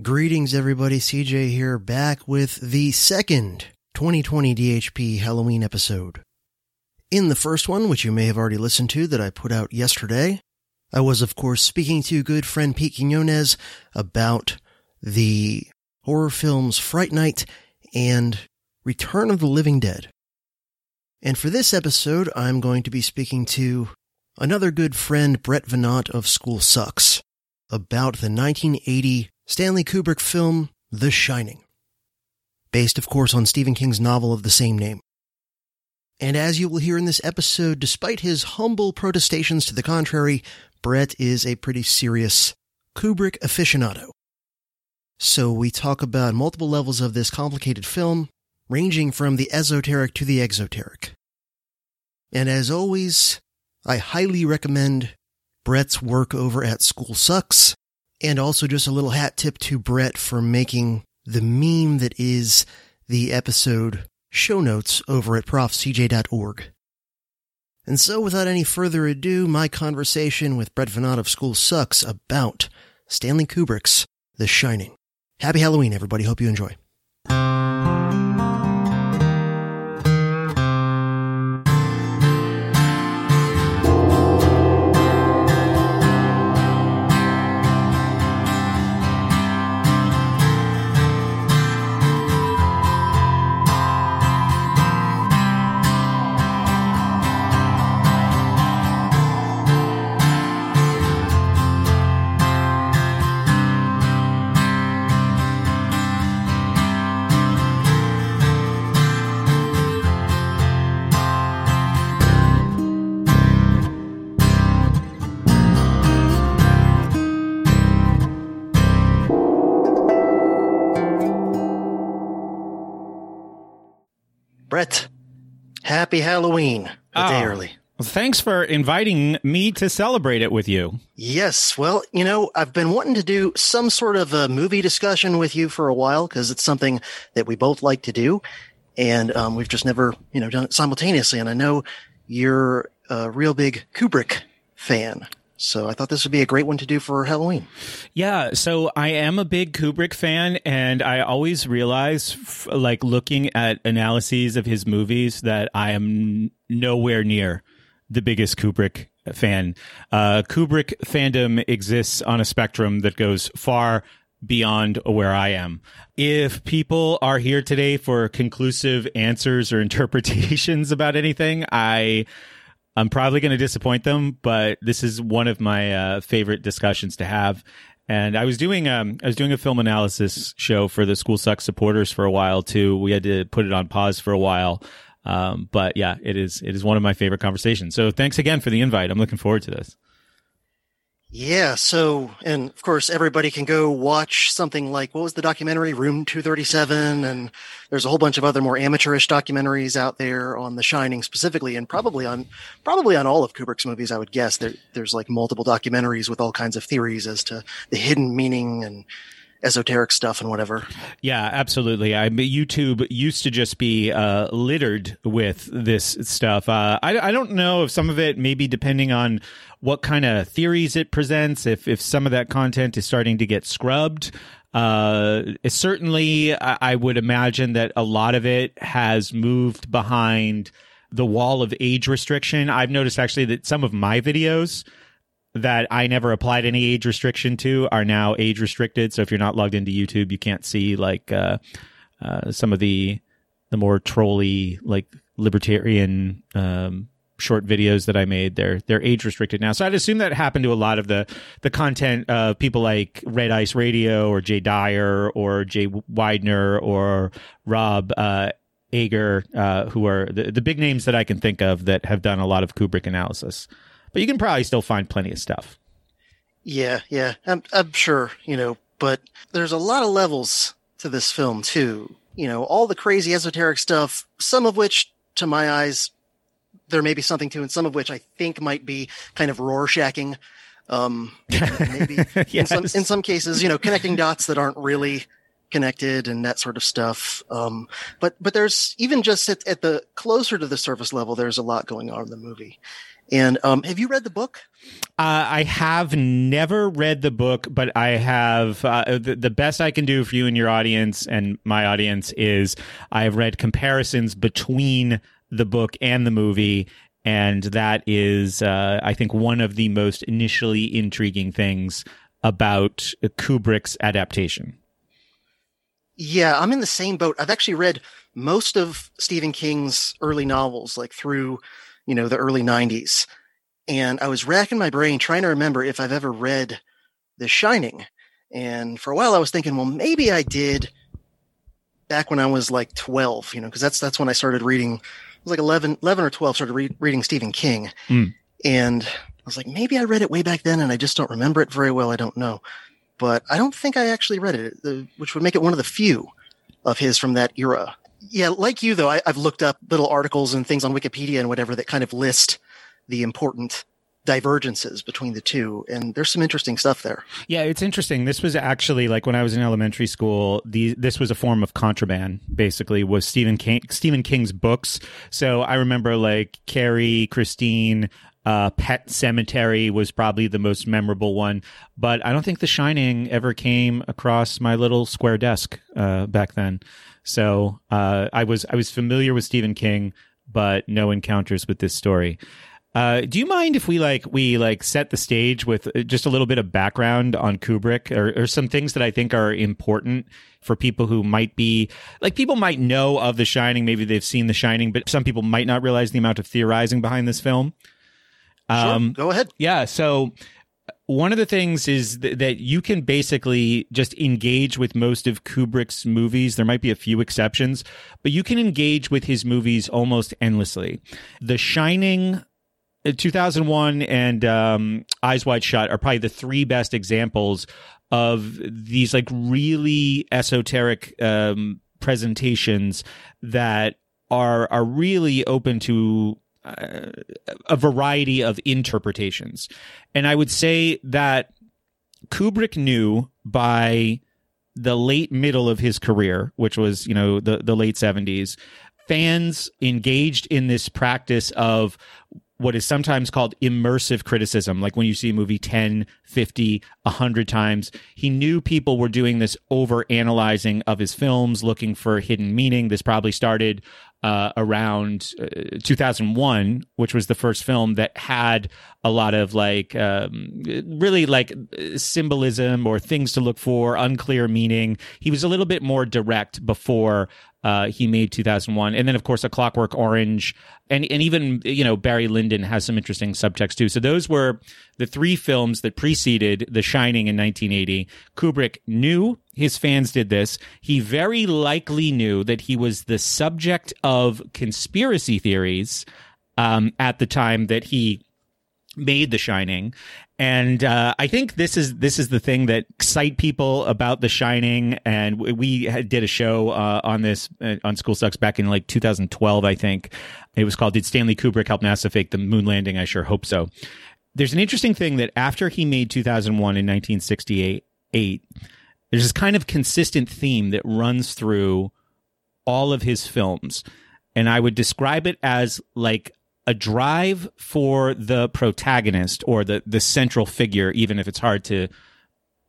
Greetings, everybody. CJ here, back with the second 2020 DHP Halloween episode. In the first one, which you may have already listened to, that I put out yesterday, I was, of course, speaking to good friend Pete Quinones about the horror films Fright Night and Return of the Living Dead. And for this episode, I'm going to be speaking to another good friend, Brett Veinotte of School Sucks, about the 1980 Stanley Kubrick film The Shining, based, of course, on Stephen King's novel of the same name. And as you will hear in this episode, despite his humble protestations to the contrary, Brett is a pretty serious Kubrick aficionado. So we talk about multiple levels of this complicated film, ranging from the esoteric to the exoteric. And as always, I highly recommend Brett's work over at School Sucks, and also just a little hat tip to Brett for making the meme that is the episode show notes over at profcj.org. And so without any further ado, my conversation with Brett Veinotte of School Sucks about Stanley Kubrick's The Shining. Happy Halloween, everybody. Hope you enjoy. Brett, happy Halloween. A day Oh. early. Well, thanks for inviting me to celebrate it with you. Yes, well, you know, I've been wanting to do some sort of a movie discussion with you for a while because it's something that we both like to do, and um, we've just never, you know, done it simultaneously. And I know you're a real big Kubrick fan, so I thought this would be a great one to do for Halloween. Yeah, so I am a big Kubrick fan, and I always realize, like looking at analyses of his movies, that I am nowhere near the biggest Kubrick fan. Uh, Kubrick fandom exists on a spectrum that goes far beyond where I am. If people are here today for conclusive answers or interpretations about anything, I I'm probably going to disappoint them, but this is one of my uh, favorite discussions to have. And I was doing um I was doing a film analysis show for the School Sucks supporters for a while too. We had to put it on pause for a while. Um, but yeah, it is it is one of my favorite conversations. So thanks again for the invite. I'm looking forward to this. Yeah, so, and of course, everybody can go watch something like, what was the documentary? Room 237. And there's a whole bunch of other more amateurish documentaries out there on The Shining specifically, and probably on, probably on all of Kubrick's movies, I would guess. There, there's like multiple documentaries with all kinds of theories as to the hidden meaning and esoteric stuff and whatever. Yeah, absolutely. I YouTube used to just be uh, littered with this stuff. Uh, I, I don't know if some of it, maybe depending on what kind of theories it presents, if if some of that content is starting to get scrubbed. Uh, certainly, I, I would imagine that a lot of it has moved behind the wall of age restriction. I've noticed actually that some of my videos that I never applied any age restriction to are now age restricted. So if you're not logged into YouTube, you can't see like uh, uh, some of the the more trolly like libertarian um, short videos that I made. They're they're age restricted now. So I'd assume that happened to a lot of the the content of people like Red Ice Radio or Jay Dyer or Jay Weidner or Rob. Uh, Ager, uh, who are the, the big names that I can think of that have done a lot of Kubrick analysis but you can probably still find plenty of stuff. Yeah, yeah, I'm, I'm sure, you know, but there's a lot of levels to this film too. You know, all the crazy esoteric stuff, some of which, to my eyes, there may be something to, and some of which I think might be kind of Rorschaching. Um, maybe in some in some cases, you know, connecting dots that aren't really connected and that sort of stuff. Um, but but there's even just at, at the closer to the surface level, there's a lot going on in the movie. And um, have you read the book? Uh, I have never read the book, but I have uh, the, the best I can do for you and your audience and my audience is I have read comparisons between the book and the movie, and that is, uh, I think, one of the most initially intriguing things about Kubrick's adaptation. Yeah, I'm in the same boat. I've actually read most of Stephen King's early novels, like through, you know, the early 90s. And I was racking my brain trying to remember if I've ever read The Shining. And for a while I was thinking, well, maybe I did back when I was like 12, you know, because that's, that's when I started reading. I was like 11, 11 or 12, started re- reading Stephen King. Mm. And I was like, maybe I read it way back then and I just don't remember it very well. I don't know. But I don't think I actually read it, which would make it one of the few of his from that era. Yeah, like you though, I, have looked up little articles and things on Wikipedia and whatever that kind of list the important divergences between the two and there's some interesting stuff there. Yeah it's interesting. This was actually like when i was in elementary school the this was a form of contraband basically was stephen king stephen king's books. So i remember like carrie christine uh, Pet Sematary was probably the most memorable one, but I don't think The Shining ever came across my little square desk uh, back then. So uh, I was I was familiar with Stephen King, but no encounters with this story. Uh, do you mind if we like we like set the stage with uh, just a little bit of background on Kubrick or, or some things that I think are important for people who might be like people might know of The Shining, maybe they've seen The Shining, but some people might not realize the amount of theorizing behind this film. Um, sure, go ahead. Yeah, so one of the things is th- that you can basically just engage with most of Kubrick's movies. There might be a few exceptions, but you can engage with his movies almost endlessly. The Shining 2001 and um, Eyes Wide Shut are probably the three best examples of these like really esoteric um, presentations that are are really open to uh, a variety of interpretations. And I would say that Kubrick knew by the late middle of his career, which was, you know, the, the late 70s, fans engaged in this practice of what is sometimes called immersive criticism, like when you see a movie 10, 50, 100 times. He knew people were doing this over analyzing of his films, looking for hidden meaning. This probably started uh, around uh, 2001, which was the first film that had a lot of like um, really like symbolism or things to look for, unclear meaning. He was a little bit more direct before uh, he made 2001, and then of course A Clockwork Orange, and and even you know Barry Lyndon has some interesting subtext too. So those were the three films that preceded The Shining in 1980. Kubrick knew his fans did this. He very likely knew that he was the subject of conspiracy theories um, at the time that he made The Shining, and uh, I think this is this is the thing that excite people about The Shining. And we did a show uh, on this uh, on School Sucks back in like 2012, I think. It was called "Did Stanley Kubrick Help NASA Fake the Moon Landing?" I sure hope so. There's an interesting thing that after he made 2001 in 1968, there's this kind of consistent theme that runs through all of his films, and I would describe it as like a drive for the protagonist or the the central figure, even if it's hard to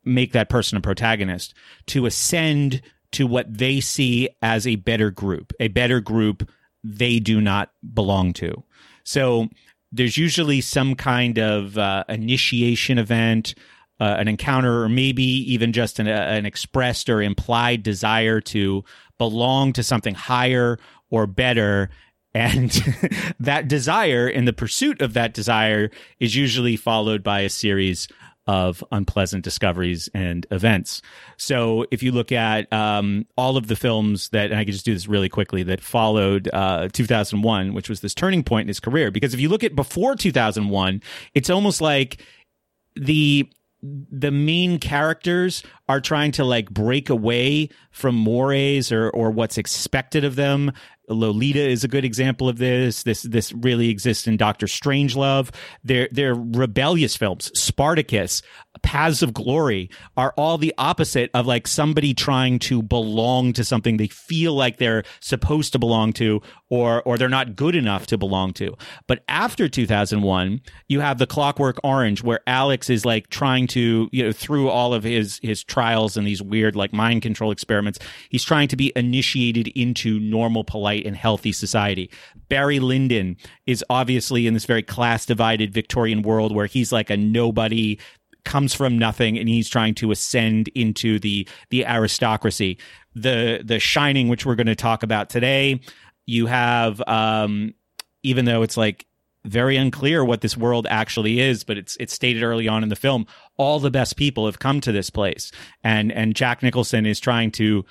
make that person a protagonist, to ascend to what they see as a better group, a better group they do not belong to. So there's usually some kind of uh, initiation event, uh, an encounter, or maybe even just an, uh, an expressed or implied desire to belong to something higher or better and that desire and the pursuit of that desire is usually followed by a series of unpleasant discoveries and events. So if you look at um, all of the films that, and I can just do this really quickly, that followed uh, 2001, which was this turning point in his career, because if you look at before 2001, it's almost like the the main characters are trying to like break away from mores or or what's expected of them. Lolita is a good example of this. This this really exists in Doctor Strangelove. They're they're rebellious films. Spartacus, paths of glory are all the opposite of like somebody trying to belong to something they feel like they're supposed to belong to or or they're not good enough to belong to. But after 2001, you have the Clockwork Orange where Alex is like trying to, you know, through all of his his trials and these weird like mind control experiments, he's trying to be initiated into normal, polite and healthy society. Barry Lyndon is obviously in this very class divided Victorian world where he's like a nobody comes from nothing and he's trying to ascend into the the aristocracy. The the Shining, which we're going to talk about today, you have um, even though it's like very unclear what this world actually is, but it's it's stated early on in the film. All the best people have come to this place, and and Jack Nicholson is trying to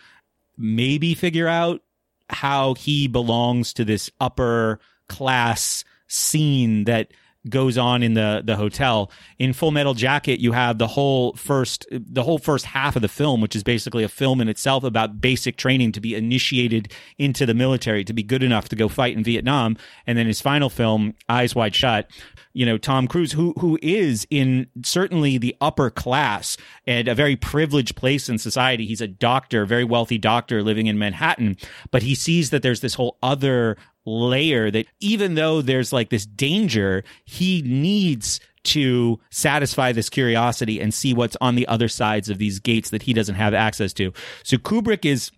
maybe figure out how he belongs to this upper class scene that goes on in the the hotel. In Full Metal Jacket, you have the whole first the whole first half of the film, which is basically a film in itself about basic training to be initiated into the military, to be good enough to go fight in Vietnam. And then his final film, Eyes Wide Shut, you know, Tom Cruise, who who is in certainly the upper class and a very privileged place in society. He's a doctor, very wealthy doctor living in Manhattan, but he sees that there's this whole other layer that even though there's like this danger, he needs to satisfy this curiosity and see what's on the other sides of these gates that he doesn't have access to. So Kubrick is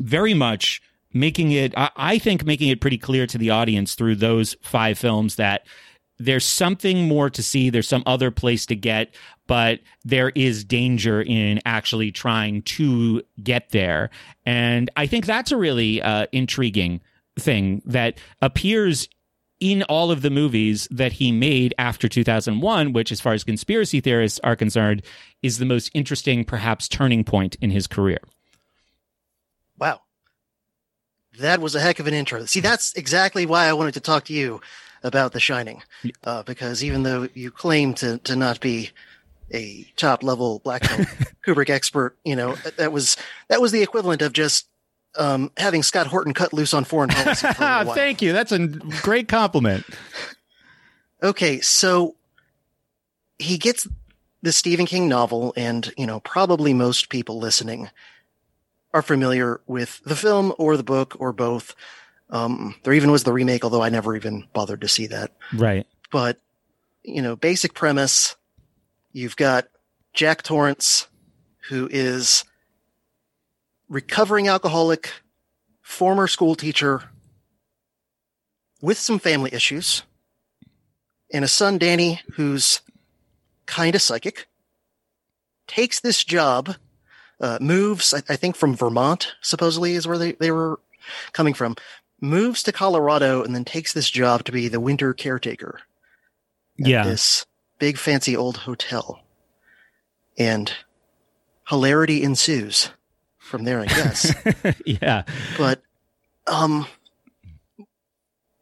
very much making it, I think, making it pretty clear to the audience through those five films that there's something more to see. There's some other place to get, but there is danger in actually trying to get there. And I think that's a really uh, intriguing thing that appears in all of the movies that he made after 2001, which, as far as conspiracy theorists are concerned, is the most interesting, perhaps, turning point in his career. Wow. That was a heck of an intro. See, that's exactly why I wanted to talk to you about The Shining, uh, because even though you claim to, to not be a top level black Kubrick expert, you know, that was, that was the equivalent of just um, having Scott Horton cut loose on foreign policy. Thank you. That's a great compliment. okay, so he gets the Stephen King novel, and you know probably most people listening are familiar with the film or the book or both. Um, there even was the remake, although I never even bothered to see that. Right. But you know, basic premise: you've got Jack Torrance, who is recovering alcoholic, former school teacher with some family issues, and a son, Danny, who's kind of psychic, takes this job, uh, moves, I, I, think from Vermont, supposedly is where they, they were coming from, moves to Colorado and then takes this job to be the winter caretaker. yeah. This big fancy old hotel. And hilarity ensues from there, I guess. yeah. But um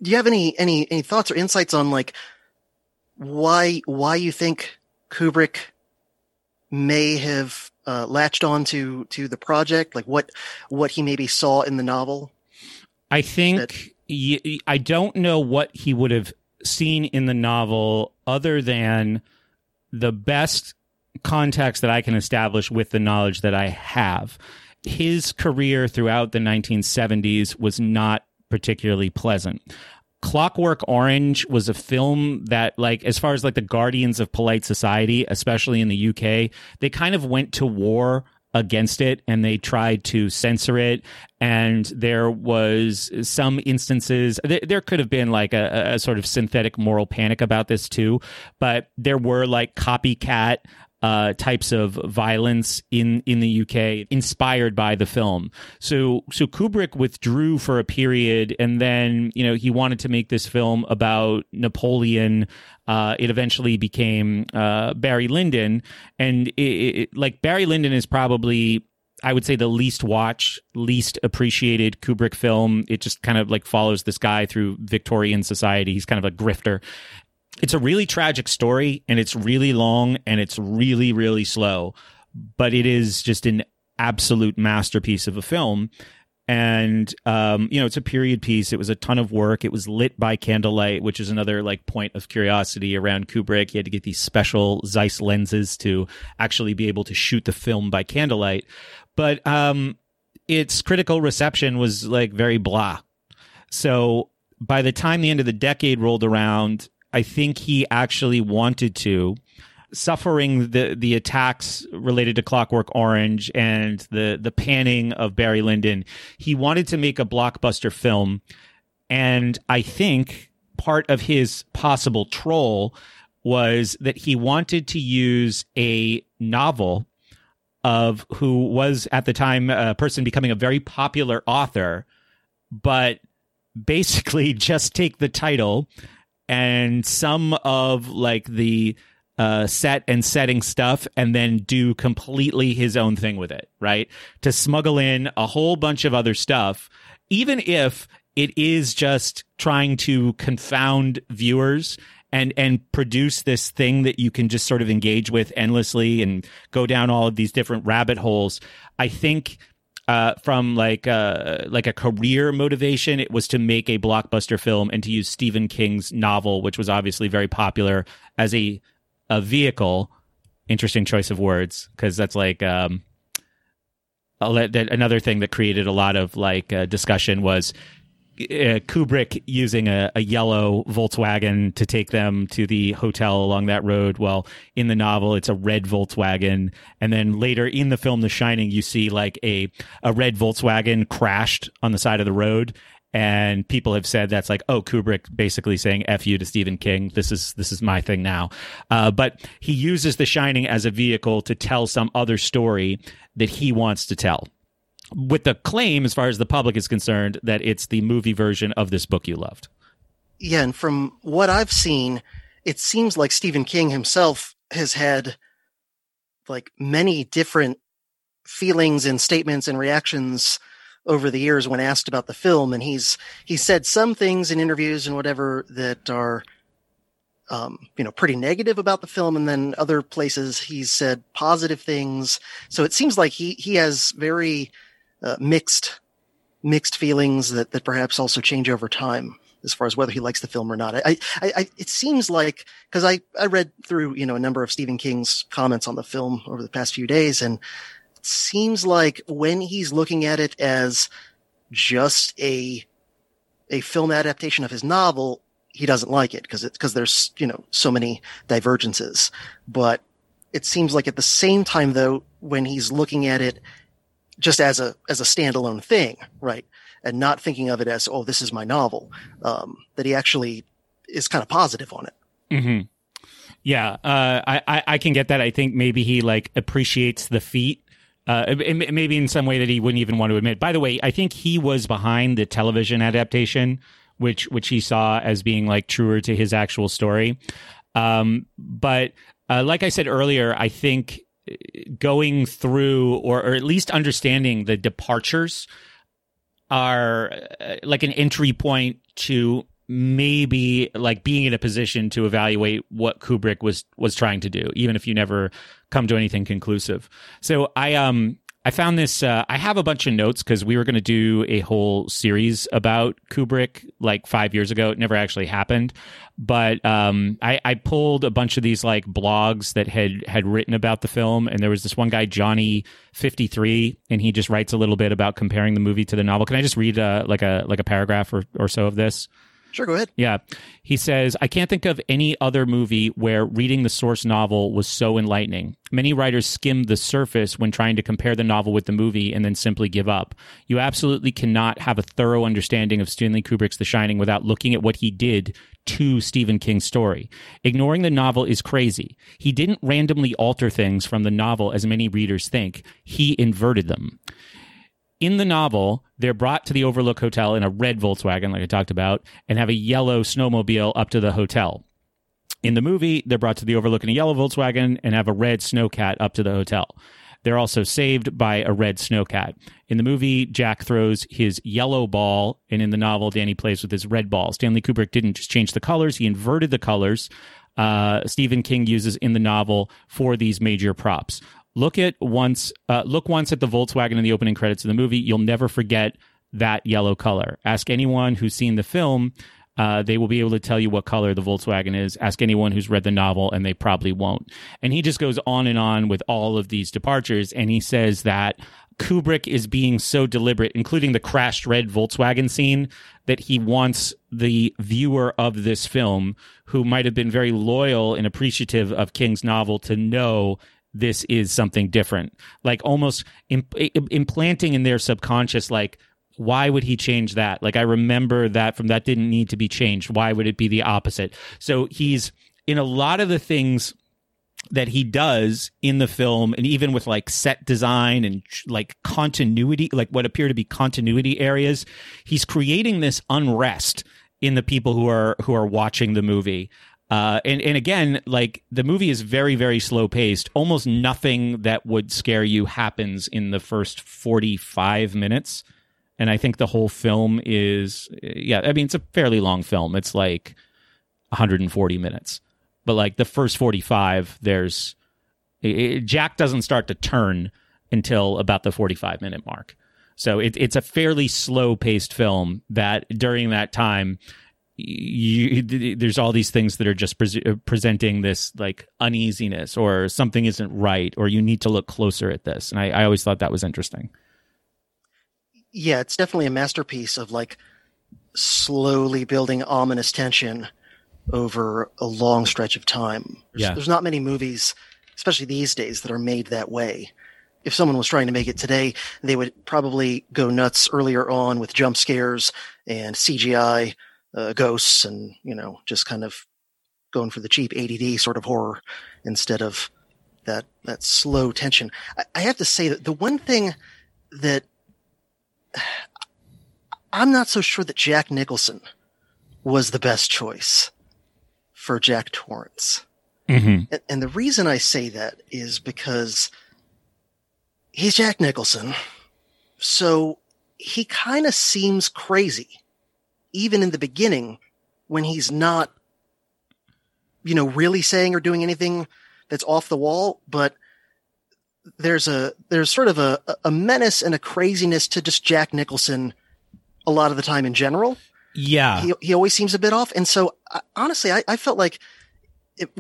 do you have any any any thoughts or insights on like why why you think Kubrick may have uh, latched on to to the project like what what he maybe saw in the novel i think that- y- I don't know what he would have seen in the novel other than the best context that i can establish with the knowledge that i have his career throughout the 1970s was not particularly pleasant. Clockwork Orange was a film that, like, as far as like the guardians of polite society, especially in the UK, they kind of went to war against it and they tried to censor it. And there was some instances, there, there could have been like a, a, sort of synthetic moral panic about this too, but there were like copycat uh, types of violence in in the UK, inspired by the film. So so Kubrick withdrew for a period, and then you know he wanted to make this film about Napoleon. Uh, it eventually became uh, Barry Lyndon, and it, it, like Barry Lyndon is probably I would say the least watched, least appreciated Kubrick film. It just kind of like follows this guy through Victorian society. He's kind of a grifter it's a really tragic story and it's really long and it's really really slow but it is just an absolute masterpiece of a film. And um, you know it's a period piece. It was a ton of work. It was lit by candlelight which is another like point of curiosity around kubrick. He had to get these special zeiss lenses to actually be able to shoot the film by candlelight. But um, its critical reception was like very blah. So by the time the end of the decade rolled around i think he actually wanted to suffering the the attacks related to Clockwork Orange and the the panning of Barry Lyndon, he wanted to make a blockbuster film, and I think part of his possible troll was that he wanted to use a novel of who was at the time a person becoming a very popular author, but basically just take the title and some of like the uh, set and setting stuff and then do completely his own thing with it, right? To smuggle in a whole bunch of other stuff, even if it is just trying to confound viewers and and produce this thing that you can just sort of engage with endlessly and go down all of these different rabbit holes. I think uh, from like uh, like a career motivation, it was to make a blockbuster film and to use Stephen King's novel, which was obviously very popular, as a a vehicle. Interesting choice of words because that's like um, another thing that created a lot of like uh, discussion was uh, Kubrick using a, a, yellow Volkswagen to take them to the hotel along that road. Well, in the novel, it's a red Volkswagen, and then later in the film The Shining, you see like a a red Volkswagen crashed on the side of the road, and people have said that's like oh kubrick basically saying f you to stephen king. This is this is my thing now. Uh, but he uses the shining as a vehicle to tell some other story that he wants to tell with the claim as far as the public is concerned that it's the movie version of this book you loved yeah and from what i've seen it seems like stephen king himself has had like many different feelings and statements and reactions over the years when asked about the film, and he's he said some things in interviews and whatever that are, um, you know, pretty negative about the film, and then other places he's said positive things. So it seems like he he has very uh, mixed mixed feelings that that perhaps also change over time as far as whether he likes the film or not. I, I, I it seems like because I I read through you know a number of Stephen King's comments on the film over the past few days, and it seems like when he's looking at it as just a a film adaptation of his novel, he doesn't like it because it's because there's you know so many divergences. But it seems like at the same time though, when he's looking at it just as a as a standalone thing, right, and not thinking of it as oh this is my novel, um, that he actually is kind of positive on it. Mm-hmm. Yeah, uh, I, I can get that. I think maybe he like appreciates the feat uh, maybe in some way that he wouldn't even want to admit. By the way, I think he was behind the television adaptation, which which he saw as being like truer to his actual story. Um, but uh, like I said earlier, I think going through or, or at least understanding the departures are uh, like an entry point to maybe like being in a position to evaluate what Kubrick was was trying to do, even if you never come to anything conclusive. So I um I found this. Uh, I have a bunch of notes because we were going to do a whole series about Kubrick like five years ago. It never actually happened, but um, I, I, pulled a bunch of these like blogs that had had written about the film, and there was this one guy Johnny fifty three, and he just writes a little bit about comparing the movie to the novel. Can I just read uh, like a like a paragraph or, or so of this? Sure, go ahead. Yeah. He says, I can't think of any other movie where reading the source novel was so enlightening. Many writers skim the surface when trying to compare the novel with the movie and then simply give up. You absolutely cannot have a thorough understanding of Stanley Kubrick's The Shining without looking at what he did to Stephen King's story. Ignoring the novel is crazy. He didn't randomly alter things from the novel as many readers think, he inverted them in the novel, they're brought to the Overlook Hotel in a red Volkswagen, like I talked about, and have a yellow snowmobile up to the hotel. In the movie, they're brought to the Overlook in a yellow Volkswagen and have a red snowcat up to the hotel. They're also saved by a red snowcat. In the movie, Jack throws his yellow ball, and in the novel, Danny plays with his red ball. Stanley Kubrick didn't just change the colors, he inverted the colors. Uh, Stephen King uses in the novel for these major props look at once uh, look once at the Volkswagen in the opening credits of the movie. You'll never forget that yellow color. Ask anyone who's seen the film. Uh, they will be able to tell you what color the Volkswagen is. Ask anyone who's read the novel, and they probably won't. And he just goes on and on with all of these departures. And he says that Kubrick is being so deliberate, including the crashed red Volkswagen scene, that he wants the viewer of this film, who might have been very loyal and appreciative of King's novel, to know this is something different. Like almost imp- implanting in their subconscious, like, why would he change that? Like, I remember that from that didn't need to be changed. Why would it be the opposite? So he's in a lot of the things that he does in the film and even with like set design and like continuity like what appear to be continuity areas he's creating this unrest in the people who are who are watching the movie uh, and and again, like the movie is very very slow paced. Almost nothing that would scare you happens in the first forty five minutes, and I think the whole film is yeah. I mean, it's a fairly long film. It's like one hundred and forty minutes, but like the first forty five, there's it, Jack doesn't start to turn until about the forty five minute mark. So it, it's a fairly slow paced film that during that time you, there's all these things that are just pre- uh, presenting this like uneasiness or something isn't right or you need to look closer at this. And I, I always thought that was interesting. Yeah it's definitely a masterpiece of like slowly building ominous tension over a long stretch of time. There's, yeah. there's not many movies especially these days that are made that way. If someone was trying to make it today, they would probably go nuts earlier on with jump scares and CGI uh, ghosts and you know just kind of going for the cheap ADD sort of horror instead of that that slow tension. I, I have to say that the one thing that I'm not so sure that Jack Nicholson was the best choice for Jack Torrance. Mm-hmm. And, and the reason I say that is because he's Jack Nicholson. So he kind of seems crazy even in the beginning when he's not, you know, really saying or doing anything that's off the wall, but there's a, there's sort of a, a menace and a craziness to just Jack Nicholson a lot of the time in general. Yeah. He, he always seems a bit off. And so I, honestly, I, I felt like it,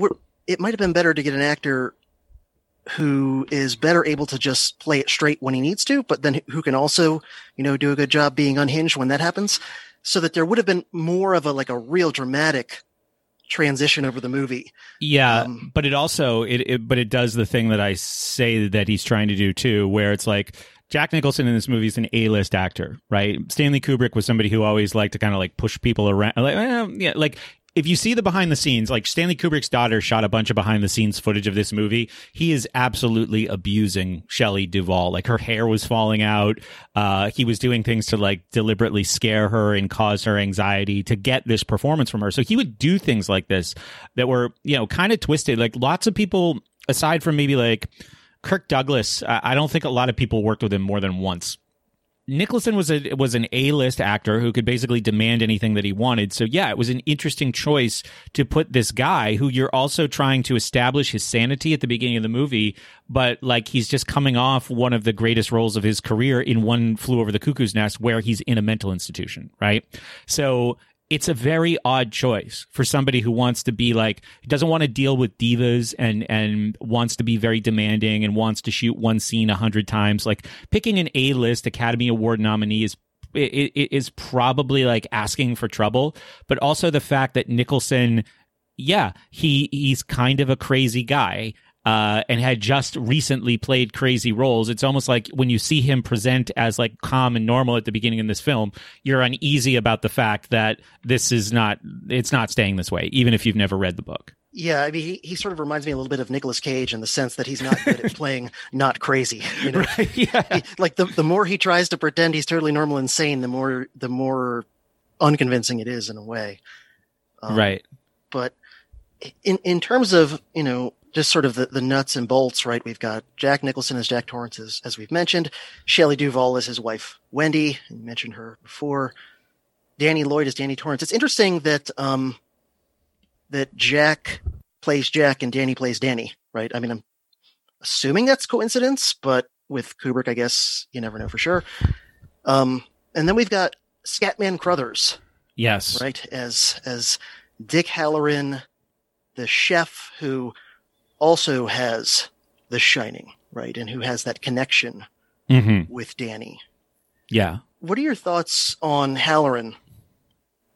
it might have been better to get an actor who is better able to just play it straight when he needs to, but then who can also, you know, do a good job being unhinged when that happens so that there would have been more of a like a real dramatic transition over the movie. Yeah, um, but it also it, it but it does the thing that I say that he's trying to do too, where it's like Jack Nicholson in this movie is an A-list actor, right? Stanley Kubrick was somebody who always liked to kind of like push people around, like eh, yeah, like if you see the behind the scenes, like Stanley Kubrick's daughter shot a bunch of behind the scenes footage of this movie. He is absolutely abusing Shelley Duvall. Like her hair was falling out. Uh, he was doing things to like deliberately scare her and cause her anxiety to get this performance from her. So he would do things like this that were, you know, kind of twisted. Like lots of people, aside from maybe like Kirk Douglas, I don't think a lot of people worked with him more than once Nicholson was a was an A list actor who could basically demand anything that he wanted. So yeah, it was an interesting choice to put this guy who you're also trying to establish his sanity at the beginning of the movie, but like he's just coming off one of the greatest roles of his career in One Flew Over the Cuckoo's Nest, where he's in a mental institution, right? So it's a very odd choice for somebody who wants to be like doesn't want to deal with divas and and wants to be very demanding and wants to shoot one scene a hundred times. Like picking an A list Academy Award nominee is it, it is probably like asking for trouble, but also the fact that Nicholson, yeah, he he's kind of a crazy guy uh, and had just recently played crazy roles. It's almost like when you see him present as like calm and normal at the beginning of this film, you're uneasy about the fact that this is not, it's not staying this way, even if you've never read the book. Yeah, I mean, he, he sort of reminds me a little bit of Nicolas Cage in the sense that he's not good at playing not crazy. You know, right, yeah. He, like the the more he tries to pretend he's totally normal and sane, the more the more unconvincing it is in a way. Um, right. But in in terms of you know just sort of the, the nuts and bolts, right? We've got Jack Nicholson as Jack Torrance, as, as we've mentioned. Shelley Duvall as his wife, Wendy. You mentioned her before. Danny Lloyd as Danny Torrance. It's interesting that, um, that Jack plays Jack and Danny plays Danny, right? I mean, I'm assuming that's coincidence, but with Kubrick, I guess you never know for sure. Um, And then we've got Scatman Crothers, Yes. right? As as Dick Hallorann, the chef who also has The Shining, right? And who has that connection hmm with Danny. Yeah. What are your thoughts on Hallorann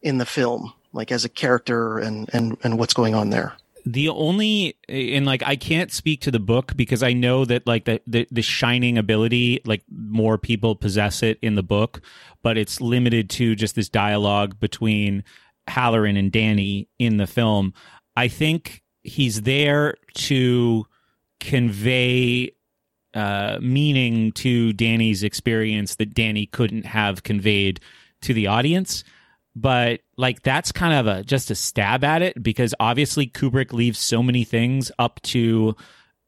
in the film, like as a character and and and what's going on there? The only and like I can't speak to the book because I know that like the, the the shining ability like more people possess it in the book, but it's limited to just this dialogue between Hallorann and Danny in the film. I think he's there to convey uh, meaning to Danny's experience that Danny couldn't have conveyed to the audience. But like that's kind of a just a stab at it because obviously Kubrick leaves so many things up to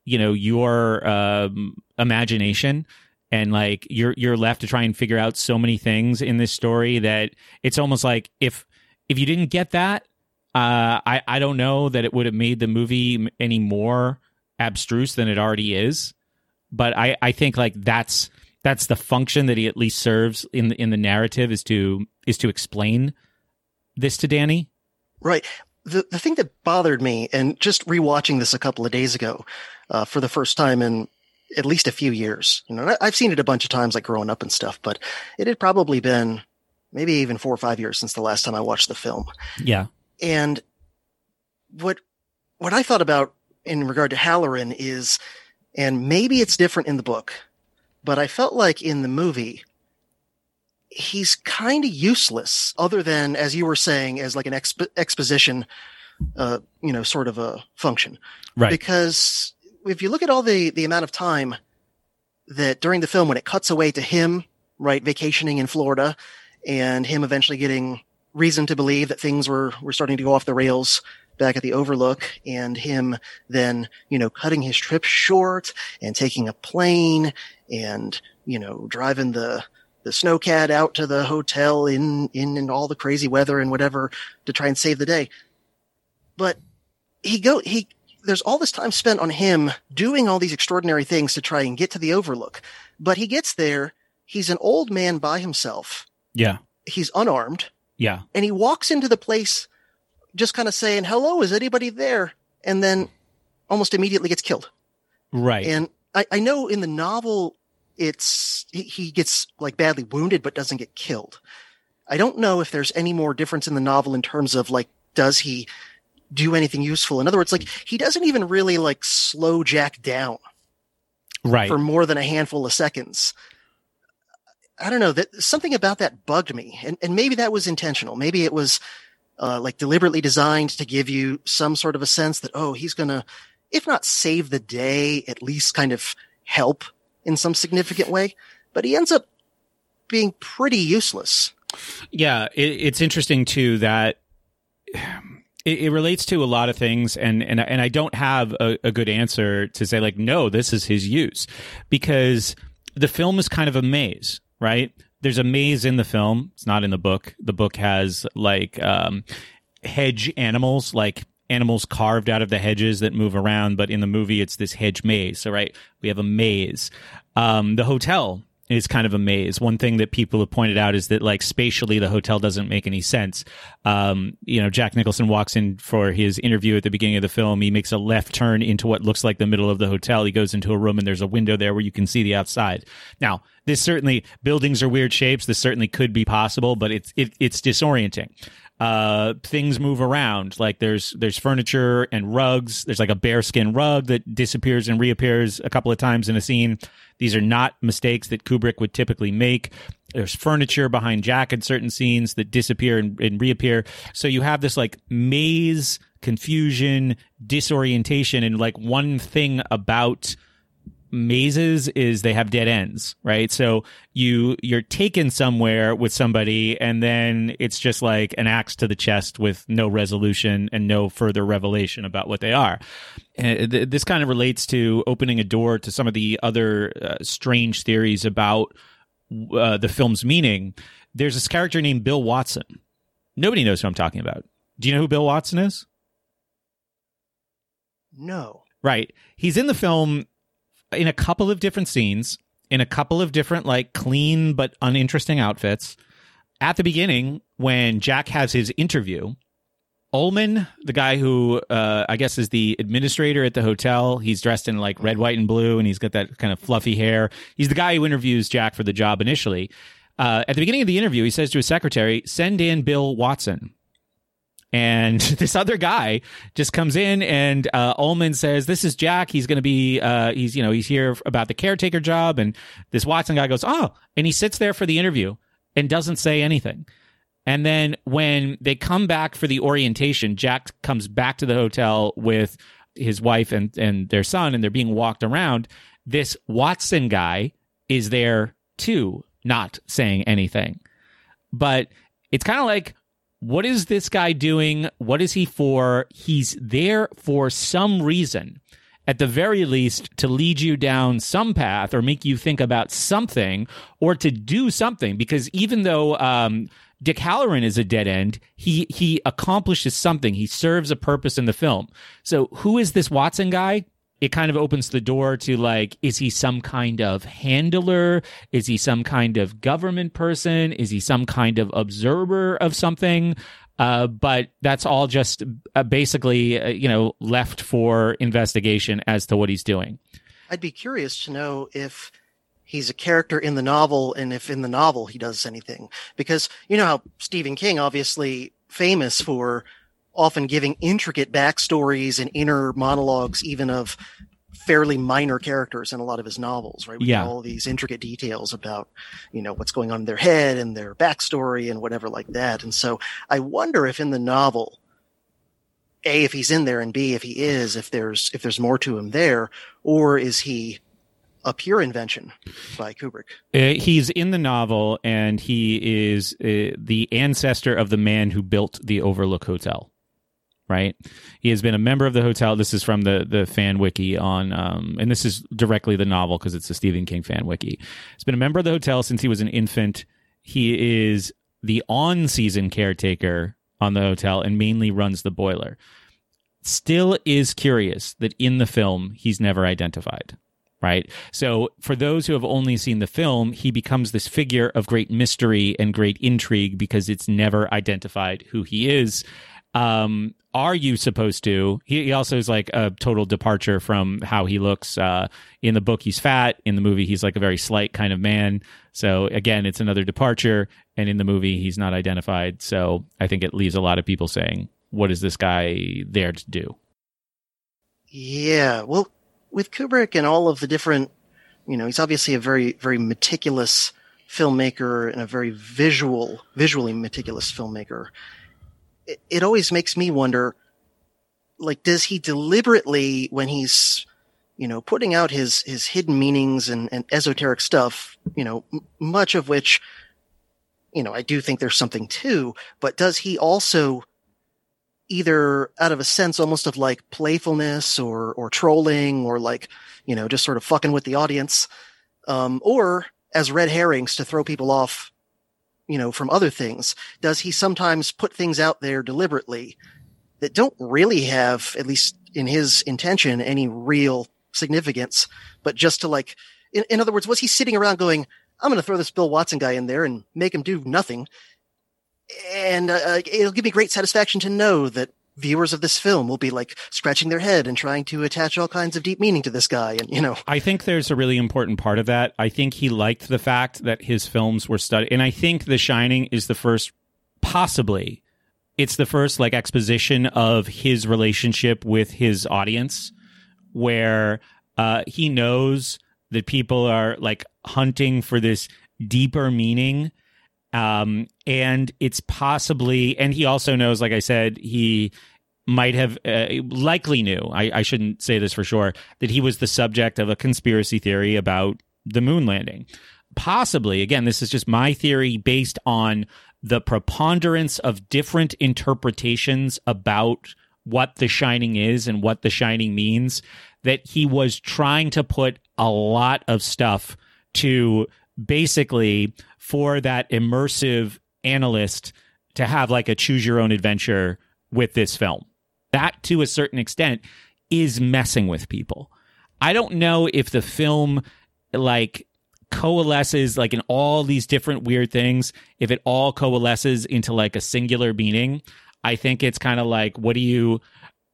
you know your um, imagination and like you're you're left to try and figure out so many things in this story that it's almost like if if you didn't get that uh, I I don't know that it would have made the movie any more abstruse than it already is but I, I think like that's that's the function that he at least serves in the in the narrative is to is to explain this to Danny. Right. The the thing that bothered me, and just rewatching this a couple of days ago, uh, for the first time in at least a few years. You know, I've seen it a bunch of times, like growing up and stuff, but it had probably been maybe even four or five years since the last time I watched the film. Yeah. And what what I thought about in regard to Hallorann is, and maybe it's different in the book, but I felt like in the movie, he's kind of useless, other than as you were saying, as like an exp- exposition, uh, you know, sort of a function. Right. Because if you look at all the the amount of time that during the film when it cuts away to him, right, vacationing in Florida, and him eventually getting reason to believe that things were were starting to go off the rails back at the Overlook, and him then you know cutting his trip short and taking a plane and you know driving the the snowcat out to the hotel in in in all the crazy weather and whatever to try and save the day. But he go he there's all this time spent on him doing all these extraordinary things to try and get to the Overlook. But he gets there, he's an old man by himself. Yeah. He's unarmed Yeah. and he walks into the place just kind of saying, "Hello, is anybody there?" and then almost immediately gets killed. Right. And I, I know in the novel, it's he, he gets like badly wounded, but doesn't get killed. I don't know if there's any more difference in the novel in terms of like, does he do anything useful? In other words, like he doesn't even really like slow Jack down right. for more than a handful of seconds. I don't know that something about that bugged me, and and maybe that was intentional. Maybe it was uh, like deliberately designed to give you some sort of a sense that oh, he's gonna, if not save the day, at least kind of help in some significant way. But he ends up being pretty useless. Yeah, it, it's interesting too that it, it relates to a lot of things, and and and I don't have a, a good answer to say like no, this is his use because the film is kind of a maze, right? There's a maze in the film. It's not in the book. The book has like um, hedge animals, like animals carved out of the hedges that move around. But in the movie, it's this hedge maze. So, right, we have a maze. Um, the hotel is kind of a maze. One thing that people have pointed out is that, like, spatially, the hotel doesn't make any sense. Um, you know, Jack Nicholson walks in for his interview at the beginning of the film. He makes a left turn into what looks like the middle of the hotel. He goes into a room and there's a window there where you can see the outside. Now, this certainly buildings are weird shapes. This certainly could be possible, but it's it, it's disorienting. Uh, things move around. Like there's there's furniture and rugs. There's like a bearskin rug that disappears and reappears a couple of times in a scene. These are not mistakes that Kubrick would typically make. There's furniture behind Jack in certain scenes that disappear and, and reappear. So you have this like maze, confusion, disorientation, and like one thing about mazes is they have dead ends right? So you you're taken somewhere with somebody and then it's just like an axe to the chest with no resolution and no further revelation about what they are. And th- this kind of relates to opening a door to some of the other uh, strange theories about uh, the film's meaning. There's this character named bill watson. Nobody knows who i'm talking about. Do you know who bill watson is? No. Right. He's in the film in a couple of different scenes. in a couple of different, like clean but uninteresting outfits. At the beginning, when Jack has his interview, Ullman, the guy who uh, I guess is the administrator at the hotel, he's dressed in like red, white, and blue, and he's got that kind of fluffy hair. He's the guy who interviews Jack for the job initially. Uh, at the beginning of the interview, he says to his secretary, "Send in Bill Watson." And this other guy just comes in, and uh, Ullman says, "This is Jack. He's going to be, uh, he's you know, he's here about the caretaker job." And this Watson guy goes, "Oh," and he sits there for the interview and doesn't say anything. And then when they come back for the orientation, Jack comes back to the hotel with his wife and, and their son, and they're being walked around. This Watson guy is there too, not saying anything. But it's kind of like, what is this guy doing? What is he for? He's there for some reason at the very least to lead you down some path or make you think about something or to do something because even though um, Dick Hallorann is a dead end. He he accomplishes something. He serves a purpose in the film. So who is this Watson guy? It kind of opens the door to like, is he some kind of handler? Is he some kind of government person? Is he some kind of observer of something? Uh, but that's all just uh, basically, uh, you know, left for investigation as to what he's doing. I'd be curious to know if he's a character in the novel and if in the novel he does anything. Because you know how Stephen King obviously famous for often giving intricate backstories and inner monologues even of fairly minor characters in a lot of his novels, right? With yeah. all these intricate details about, you know, what's going on in their head and their backstory and whatever like that. And so I wonder if in the novel, A, if he's in there and B, if he is, if there's, if there's more to him there, or is he a pure invention by Kubrick. Uh, he's in the novel, and he is uh, the ancestor of the man who built the Overlook Hotel. Right, he has been a member of the hotel. This is from the the fan wiki on, um, and this is directly the novel because it's a Stephen King fan wiki. He's been a member of the hotel since he was an infant. He is the on season caretaker on the hotel and mainly runs the boiler. Still is curious that in the film he's never identified right? So for those who have only seen the film, he becomes this figure of great mystery and great intrigue because it's never identified who he is. Um, are you supposed to? He, he, also is like a total departure from how he looks. Uh, in the book, he's fat. In the movie, he's like a very slight kind of man. So again, it's another departure. And in the movie, he's not identified. So I think it leaves a lot of people saying, "What is this guy there to do?" Yeah, well, with Kubrick and all of the different, you know, he's obviously a very, very meticulous filmmaker and a very visual, visually meticulous filmmaker. It, always makes me wonder, like, does he deliberately, when he's, you know, putting out his, his hidden meanings and, and esoteric stuff, you know, m- much of which, you know, I do think there's something to, but does he also either out of a sense almost of like playfulness or or trolling or like you know just sort of fucking with the audience um, or as red herrings to throw people off you know from other things does he sometimes put things out there deliberately that don't really have at least in his intention any real significance but just to like in, in other words was he sitting around going i'm going to throw this bill watson guy in there and make him do nothing and uh, it'll give me great satisfaction to know that viewers of this film will be like scratching their head and trying to attach all kinds of deep meaning to this guy and you know. I think there's a really important part of that. I think he liked the fact that his films were studied and i think the shining is the first possibly it's the first like exposition of his relationship with his audience where uh, he knows that people are like hunting for this deeper meaning um, and it's possibly, and he also knows, like I said, he might have uh, likely knew, I, I shouldn't say this for sure, that he was the subject of a conspiracy theory about the moon landing. Possibly, again, this is just my theory based on the preponderance of different interpretations about what The Shining is and what The Shining means, that he was trying to put a lot of stuff to basically for that immersive analyst to have like a choose your own adventure with this film. That to a certain extent is messing with people. I don't know if the film like coalesces like in all these different weird things, if it all coalesces into like a singular meaning, I think it's kind of like what do you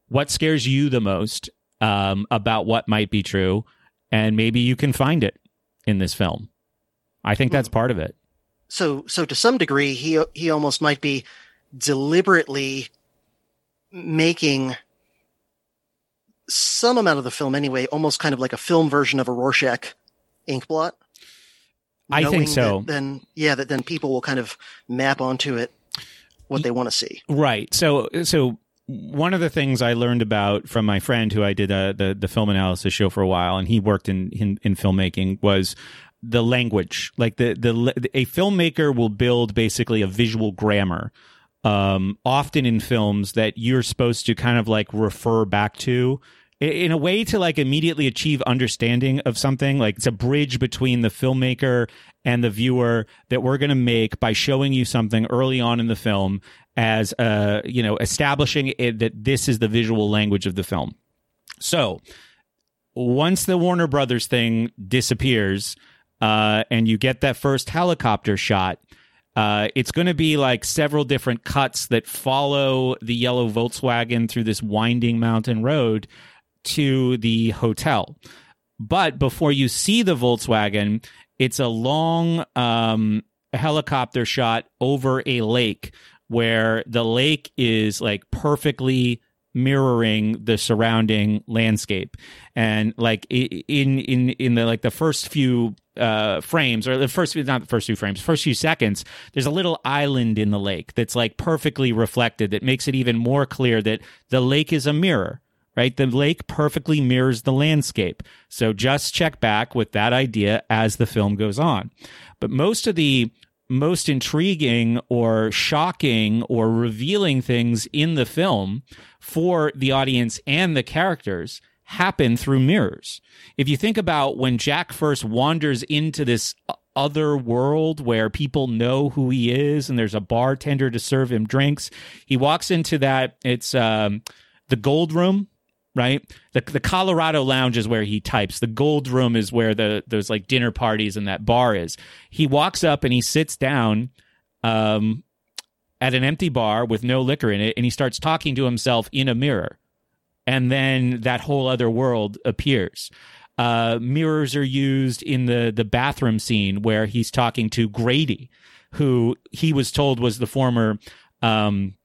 what scares you the most um, about what might be true, and maybe you can find it in this film. I think that's part of it. So, so to some degree, he he almost might be deliberately making some amount of the film anyway, almost kind of like a film version of a Rorschach inkblot. I think so. Then, yeah, that then people will kind of map onto it what they want to see. Right. So, so one of the things I learned about from my friend who I did a, the the film analysis show for a while, and he worked in in, in filmmaking, was the language. Like the the a filmmaker will build basically a visual grammar. Um, often in films that you're supposed to kind of like refer back to in a way to like immediately achieve understanding of something. Like it's a bridge between the filmmaker and the viewer that we're going to make by showing you something early on in the film as uh you know establishing it, that this is the visual language of the film. So once the warner brothers thing disappears uh and you get that first helicopter shot uh, it's going to be like several different cuts that follow the yellow Volkswagen through this winding mountain road to the hotel. But before you see the Volkswagen, it's a long um, helicopter shot over a lake where the lake is like perfectly mirroring the surrounding landscape and like in in in the like the first few uh frames or the first not the first few frames first few seconds there's a little island in the lake that's like perfectly reflected that makes it even more clear that the lake is a mirror right? The lake perfectly mirrors the landscape. So just check back with that idea as the film goes on. But most of the most intriguing or shocking or revealing things in the film for the audience and the characters happen through mirrors. If you think about when Jack first wanders into this other world where people know who he is and there's a bartender to serve him drinks, he walks into that it's um, the gold room right? The the Colorado Lounge is where he types. The Gold Room is where the those like dinner parties and that bar is. He walks up and he sits down um, at an empty bar with no liquor in it, and he starts talking to himself in a mirror, and then that whole other world appears. Uh, mirrors are used in the the bathroom scene where he's talking to Grady, who he was told was the former um,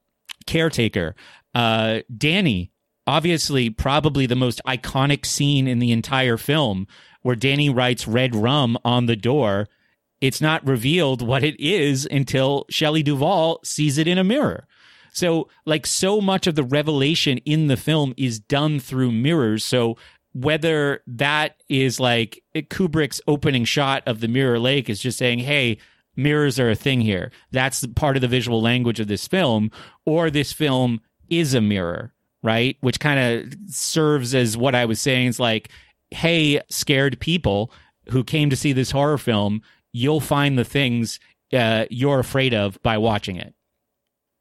caretaker. Uh, Danny obviously probably the most iconic scene in the entire film where Danny writes red rum on the door. It's not revealed what it is until Shelley Duvall sees it in a mirror. So, like, so much of the revelation in the film is done through mirrors. So, whether that is like Kubrick's opening shot of the Mirror Lake is just saying, hey, mirrors are a thing here. That's part of the visual language of this film, or this film is a mirror right? Which kind of serves as what I was saying is like, hey, scared people who came to see this horror film, you'll find the things uh, you're afraid of by watching it.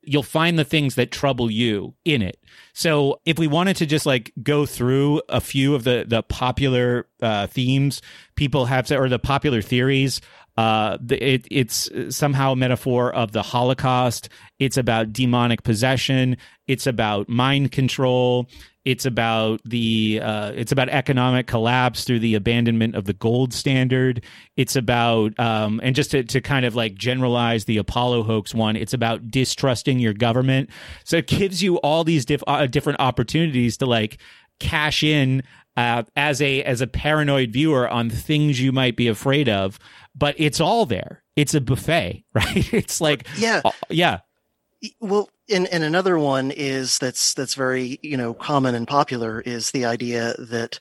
You'll find the things that trouble you in it. So, if we wanted to just like go through a few of the the popular uh, themes people have, or the popular theories uh, it, it's somehow a metaphor of the Holocaust. It's about demonic possession. It's about mind control. It's about the uh, it's about economic collapse through the abandonment of the gold standard. It's about um, and just to, to kind of like generalize the Apollo hoax one. It's about distrusting your government. So it gives you all these diff- uh, different opportunities to like cash in uh, as a as a paranoid viewer on things you might be afraid of but it's all there. It's a buffet, right? It's like yeah, uh, yeah. Well, and and another one is that's that's very you know common and popular is the idea that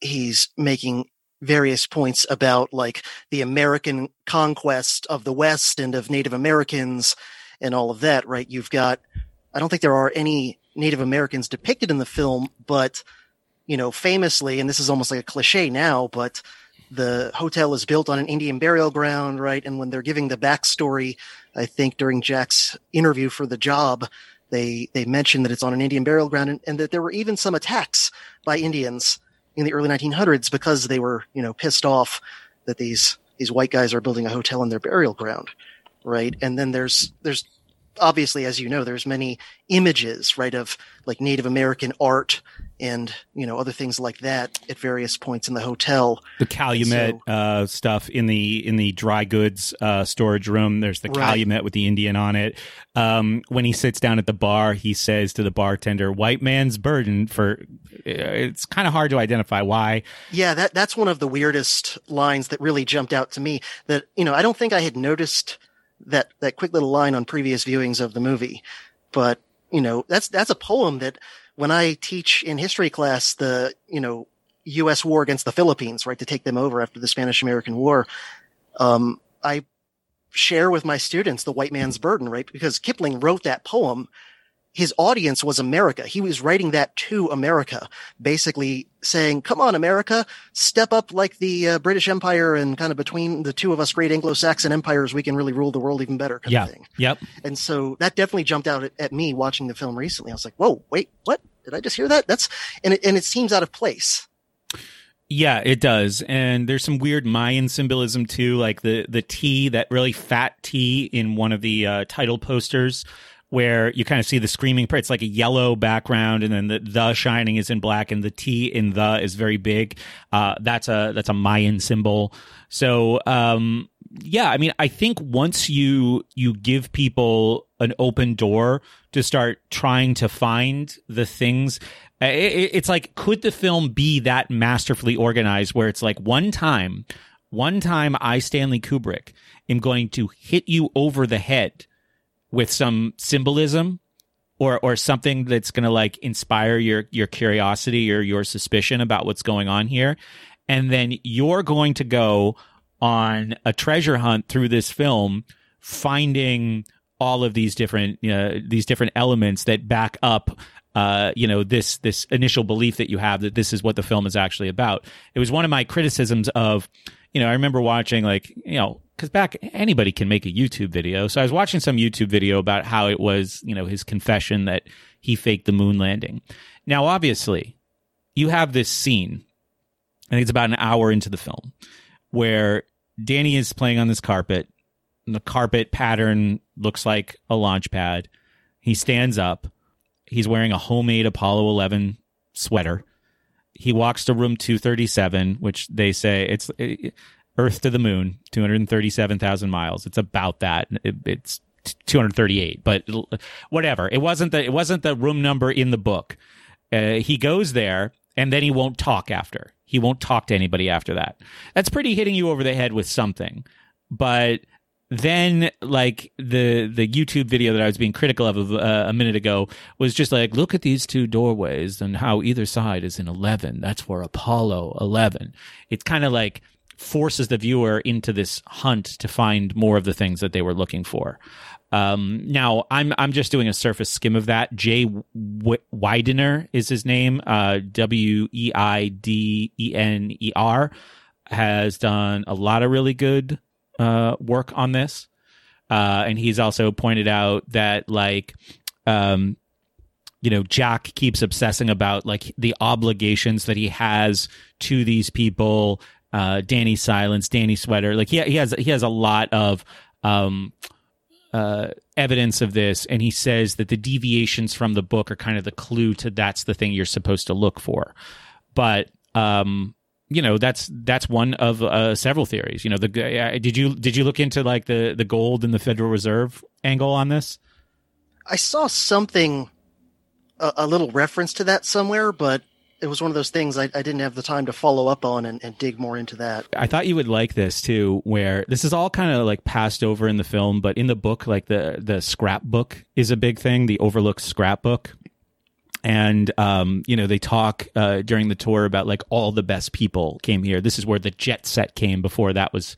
he's making various points about like the American conquest of the West and of Native Americans and all of that, right? You've got, I don't think there are any Native Americans depicted in the film, but, you know, famously, and this is almost like a cliche now, but the hotel is built on an Indian burial ground, right? And when they're giving the backstory, I think during Jack's interview for the job, they they mentioned that it's on an Indian burial ground and, and that there were even some attacks by Indians in the early 1900s because they were, you know, pissed off that these these white guys are building a hotel in their burial ground, right? And then there's there's obviously, as you know, there's many images, right, of like Native American art and you know other things like that at various points in the hotel. The Calumet so, uh, stuff in the in the dry goods uh, storage room. There's the right. Calumet with the Indian on it. Um, when he sits down at the bar, he says to the bartender, "White man's burden." For it's kind of hard to identify why. Yeah, that that's one of the weirdest lines that really jumped out to me. That you know I don't think I had noticed that that quick little line on previous viewings of the movie, but you know that's that's a poem that when I teach in history class the you know U.S. war against the Philippines, right, to take them over after the Spanish American War, um, I share with my students the white man's burden, right, because Kipling wrote that poem his audience was America. He was writing that to America, basically saying, come on, America, step up like the uh, British Empire and kind of between the two of us great Anglo-Saxon empires, we can really rule the world even better kind yeah. of thing. Yep. And so that definitely jumped out at, at, me watching the film recently. I was like, whoa, wait, what? Did I just hear that? That's, and it, and it seems out of place. Yeah, it does. And there's some weird Mayan symbolism too, like the the T, that really fat T in one of the uh, title posters where you kind of see the screaming It's like a yellow background, and then the the shining is in black, and the T in the is very big. Uh, that's a that's a Mayan symbol. So um, yeah, I mean, I think once you you give people an open door to start trying to find the things. It's like, could the film be that masterfully organized where it's like one time, one time I, Stanley Kubrick, am going to hit you over the head with some symbolism or or something that's going to like inspire your your curiosity or your suspicion about what's going on here and then you're going to go on a treasure hunt through this film finding all of these different uh, these different elements that back up uh, you know this this initial belief that you have that this is what the film is actually about. It was one of my criticisms of, you know, I remember watching like you know because back anybody can make a YouTube video. So I was watching some YouTube video about how it was, you know, his confession that he faked the moon landing. Now, obviously, you have this scene. I think it's about an hour into the film where Danny is playing on this carpet. The carpet pattern looks like a launch pad. He stands up. He's wearing a homemade Apollo 11 sweater. He walks to room 237, which they say it's Earth to the moon, 237,000 miles. It's about that. It, it's 238, but whatever. It wasn't the, it wasn't the room number in the book. Uh, he goes there and then he won't talk after. He won't talk to anybody after that. That's pretty hitting you over the head with something. But then like the the YouTube video that I was being critical of uh, a minute ago was just like look at these two doorways and how either side is in 11 that's for Apollo 11 it's kind of like forces the viewer into this hunt to find more of the things that they were looking for. Um, now, I'm I'm just doing a surface skim of that. Jay w- Weidner is his name. Uh, w E I D E N E R has done a lot of really good uh, work on this, uh, and he's also pointed out that like. Um, you know, Jack keeps obsessing about like the obligations that he has to these people uh, Danny Silence, Danny Sweater. Like he he has he has a lot of um, uh, evidence of this, and he says that the deviations from the book are kind of the clue to that's the thing you're supposed to look for. But um, you know that's that's one of uh, several theories. You know, the uh, did you did you look into like the the gold and the Federal Reserve angle on this? I saw something, a, a little reference to that somewhere, but it was one of those things I, I didn't have the time to follow up on and, and, dig more into that. I thought you would like this too, where this is all kind of like passed over in the film, but in the book, like the the scrapbook is a big thing, the overlooked scrapbook. And um, you know, they talk uh, during the tour about like all the best people came here. This is where the jet set came before that was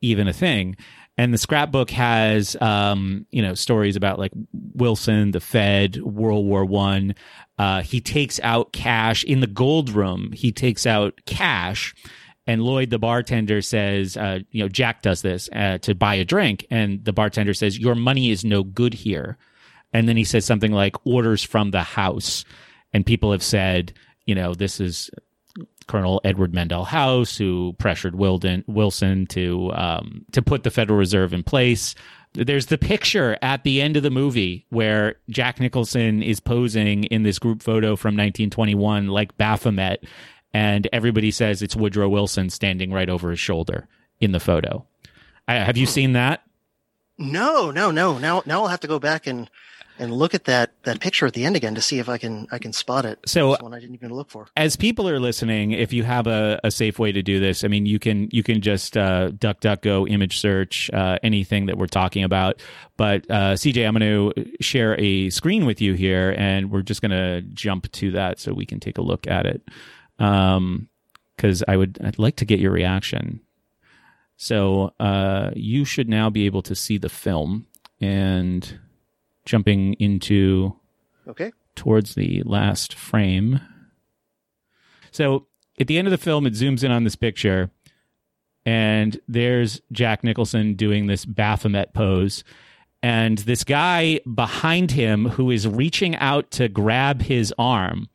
even a thing. And the scrapbook has, um, you know, stories about like Wilson, the Fed, World War One, uh, he takes out cash in the gold room. He takes out cash, and Lloyd, the bartender, says, uh, "You know, Jack does this uh, to buy a drink." And the bartender says, "Your money is no good here." And then he says something like, "Orders from the house," and people have said, "You know, this is Colonel Edward Mandell House, who pressured Wilden, Wilson to um, to put the Federal Reserve in place. There's the picture at the end of the movie where Jack Nicholson is posing in this group photo from 1921, like Baphomet, and everybody says it's Woodrow Wilson standing right over his shoulder in the photo. Uh, have you seen that? No, no, no. Now, now I'll have to go back and and look at that that picture at the end again to see if I can I can spot it. So one I didn't even look for. As people are listening, if you have a, a safe way to do this, I mean, you can you can just uh, duck duck go image search uh, anything that we're talking about. But uh, CJ, I'm going to share a screen with you here, and we're just going to jump to that so we can take a look at it. Um, because I would I'd like to get your reaction. So uh, you should now be able to see the film and jumping into okay towards the last frame. So at the end of the film, it zooms in on this picture, and there's Jack Nicholson doing this Baphomet pose. And this guy behind him who is reaching out to grab his arm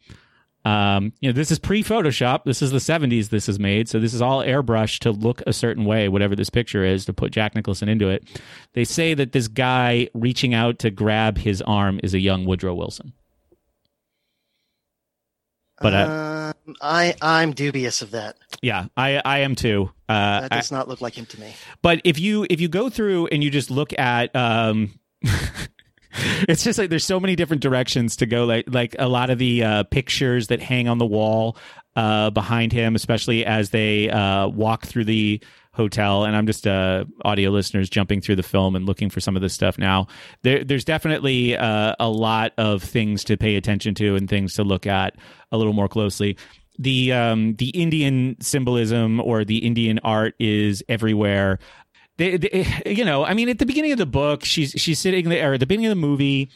um, you know, this is pre Photoshop. This is the 70s this is made. So this is all airbrush to look a certain way, whatever this picture is, to put Jack Nicholson into it. They say that this guy reaching out to grab his arm is a young Woodrow Wilson. But uh, um, I I'm dubious of that. Yeah, I I am too. Uh, that does I, not look like him to me. But if you if you go through and you just look at um, it's just like there's so many different directions to go. Like like a lot of the uh, pictures that hang on the wall uh, behind him, especially as they uh, walk through the hotel. And I'm just uh, audio listeners jumping through the film and looking for some of this stuff now. There, there's definitely uh, a lot of things to pay attention to and things to look at a little more closely the um, the Indian symbolism or the Indian art is everywhere they, they, you know, I mean, at the beginning of the book, she's she's sitting there, or at the beginning of the movie,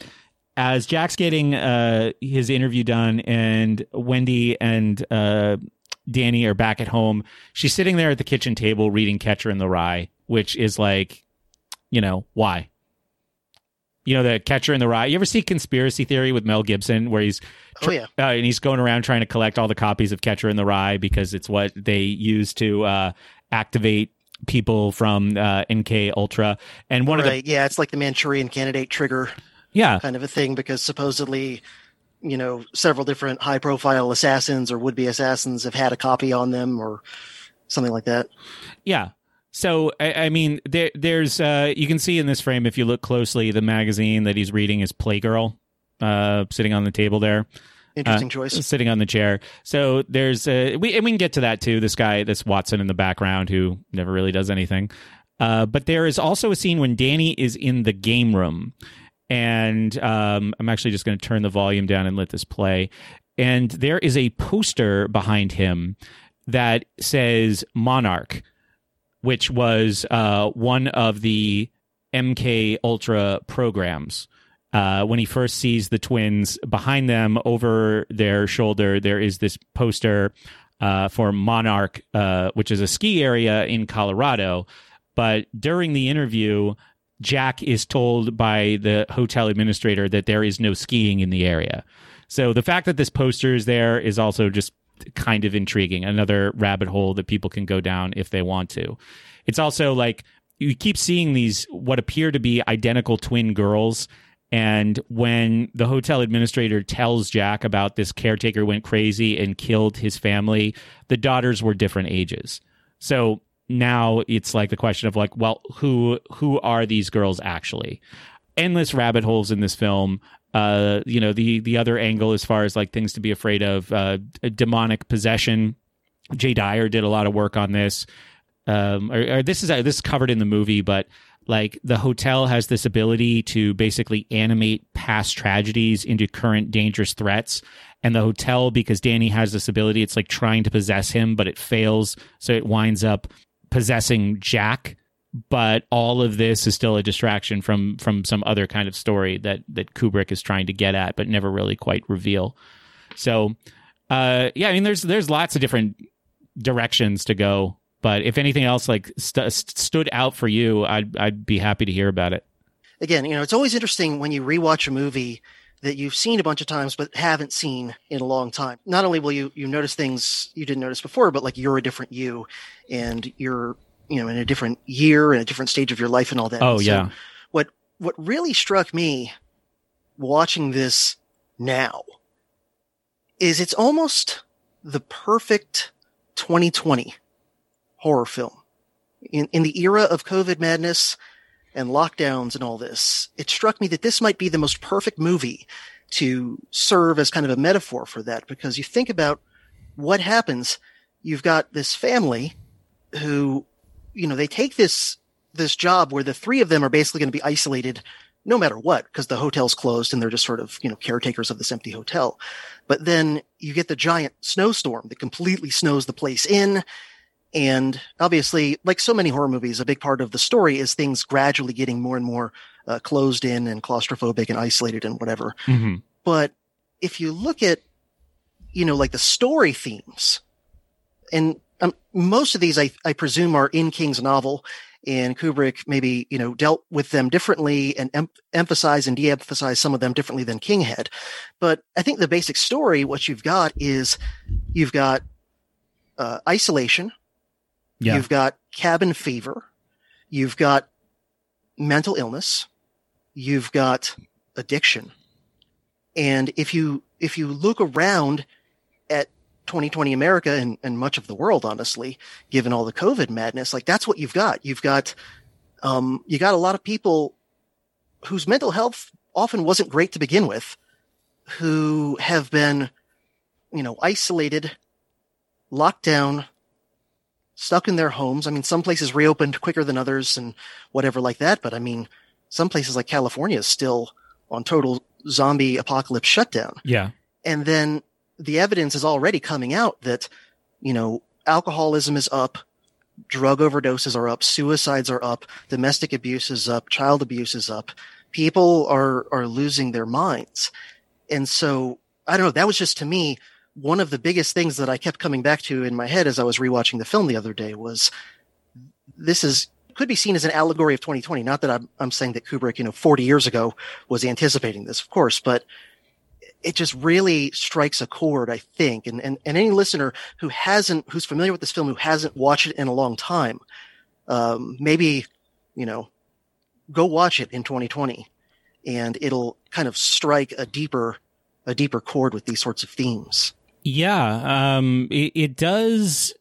as Jack's getting uh, his interview done, and Wendy and uh, Danny are back at home. She's sitting there at the kitchen table reading Catcher in the Rye, which is like, you know, why? You know, the Catcher in the Rye. You ever see Conspiracy Theory with Mel Gibson, where he's oh yeah, uh, and he's going around trying to collect all the copies of Catcher in the Rye because it's what they use to uh, activate people from uh, MK Ultra, and one right. of the yeah, it's like the Manchurian Candidate trigger, yeah, kind of a thing because supposedly, you know, several different high profile assassins or would be assassins have had a copy on them or something like that. Yeah. So I, I mean, there, there's uh, you can see in this frame if you look closely, the magazine that he's reading is Playgirl, uh, sitting on the table there. Interesting uh, choice. Sitting on the chair. So there's a, we and we can get to that too. This guy, this Watson in the background, who never really does anything. Uh, but there is also a scene when Danny is in the game room, and um, I'm actually just going to turn the volume down and let this play. And there is a poster behind him that says Monarch, which was uh, one of the MK Ultra programs uh, when he first sees the twins behind them over their shoulder, there is this poster uh, for Monarch, uh, which is a ski area in Colorado. But during the interview, Jack is told by the hotel administrator that there is no skiing in the area. So the fact that this poster is there is also just kind of intriguing. Another rabbit hole that people can go down if they want to. It's also like you keep seeing these what appear to be identical twin girls and when the hotel administrator tells Jack about this caretaker went crazy and killed his family, the daughters were different ages. So now it's like the question of like, well, who who are these girls actually? Endless rabbit holes in this film. Uh, you know, the the other angle as far as like things to be afraid of, uh, demonic possession. Jay Dyer did a lot of work on this. Um, or, or this is this is covered in the movie, but like the hotel has this ability to basically animate past tragedies into current dangerous threats. And the hotel because danny has this ability it's like trying to possess him but it fails. So it winds up possessing jack. But all of this is still a distraction from from some other kind of story that that kubrick is trying to get at but never really quite reveal. So uh yeah i mean there's there's lots of different directions to go but if anything else like st- stood out for you, I'd I'd be happy to hear about it. Again, you know, it's always interesting when you rewatch a movie that you've seen a bunch of times but haven't seen in a long time. Not only will you you notice things you didn't notice before, but like you're a different you, and you're you know in a different year and a different stage of your life and all that. Oh so yeah. what what really struck me watching this now is it's almost the perfect 2020 horror film. In in the era of COVID madness and lockdowns and all this, it struck me that this might be the most perfect movie to serve as kind of a metaphor for that because you think about what happens. You've got this family who, you know, they take this this job where the three of them are basically going to be isolated no matter what because the hotel's closed and they're just sort of you know caretakers of this empty hotel but then you get the giant snowstorm that completely snows the place in and obviously like so many horror movies a big part of the story is things gradually getting more and more uh, closed in and claustrophobic and isolated and whatever. Hmm but if you look at you know like the story themes and um, most of these I, I presume are in king's novel and kubrick maybe you know dealt with them differently and em- emphasized and de-emphasized some of them differently than king had. But i think the basic story what you've got is you've got uh, isolation Yeah. you've got cabin fever you've got mental illness you've got addiction and if you if you look around at 2020 America and, and much of the world, honestly, given all the COVID madness, like that's what you've got. You've got um, you got a lot of people whose mental health often wasn't great to begin with, who have been, you know, isolated, locked down, stuck in their homes. I mean, some places reopened quicker than others and whatever like that. But I mean, some places like California is still on total zombie apocalypse shutdown. Yeah. And then the evidence is already coming out that, you know, alcoholism is up, drug overdoses are up, suicides are up, domestic abuse is up, child abuse is up. People are, are losing their minds. And so I don't know. That was just to me, one of the biggest things that I kept coming back to in my head as I was rewatching the film the other day was this is could be seen as an allegory of 2020. Not that I'm, I'm saying that Kubrick, you know, 40 years ago was anticipating this, of course, but it just really strikes a chord, I think. And, and, and any listener who hasn't, who's familiar with this film, who hasn't watched it in a long time, um, maybe, you know, go watch it in 2020 and it'll kind of strike a deeper, a deeper chord with these sorts of themes. Yeah, um, it, it does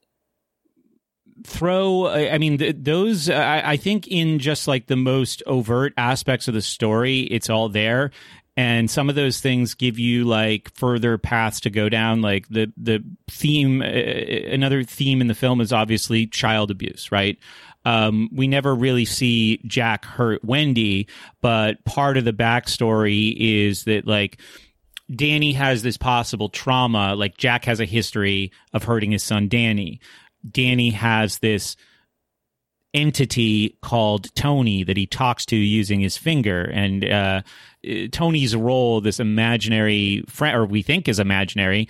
throw. I mean, th- those. I, I think in just like the most overt aspects of the story, it's all there, and some of those things give you like further paths to go down. Like the the theme. Uh, another theme in the film is obviously child abuse, right? Um, we never really see Jack hurt Wendy, but part of the backstory is that like Danny has this possible trauma. Like Jack has a history of hurting his son Danny. Danny has this entity called Tony that he talks to using his finger, and uh, Tony's role, this imaginary friend, or we think is imaginary,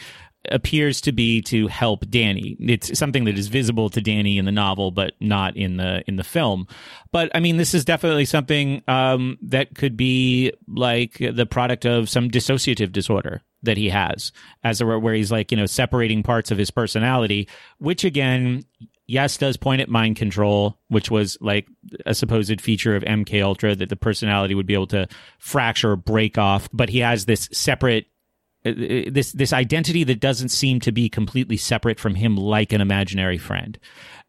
appears to be to help Danny. It's something that is visible to Danny in the novel, but not in the in the film. But I mean, this is definitely something um, that could be like the product of some dissociative disorder that he has, as a, where he's like you know separating parts of his personality, which again. Yes, does point at mind control, which was like a supposed feature of MK Ultra that the personality would be able to fracture or break off. But he has this separate this this identity that doesn't seem to be completely separate from him like an imaginary friend.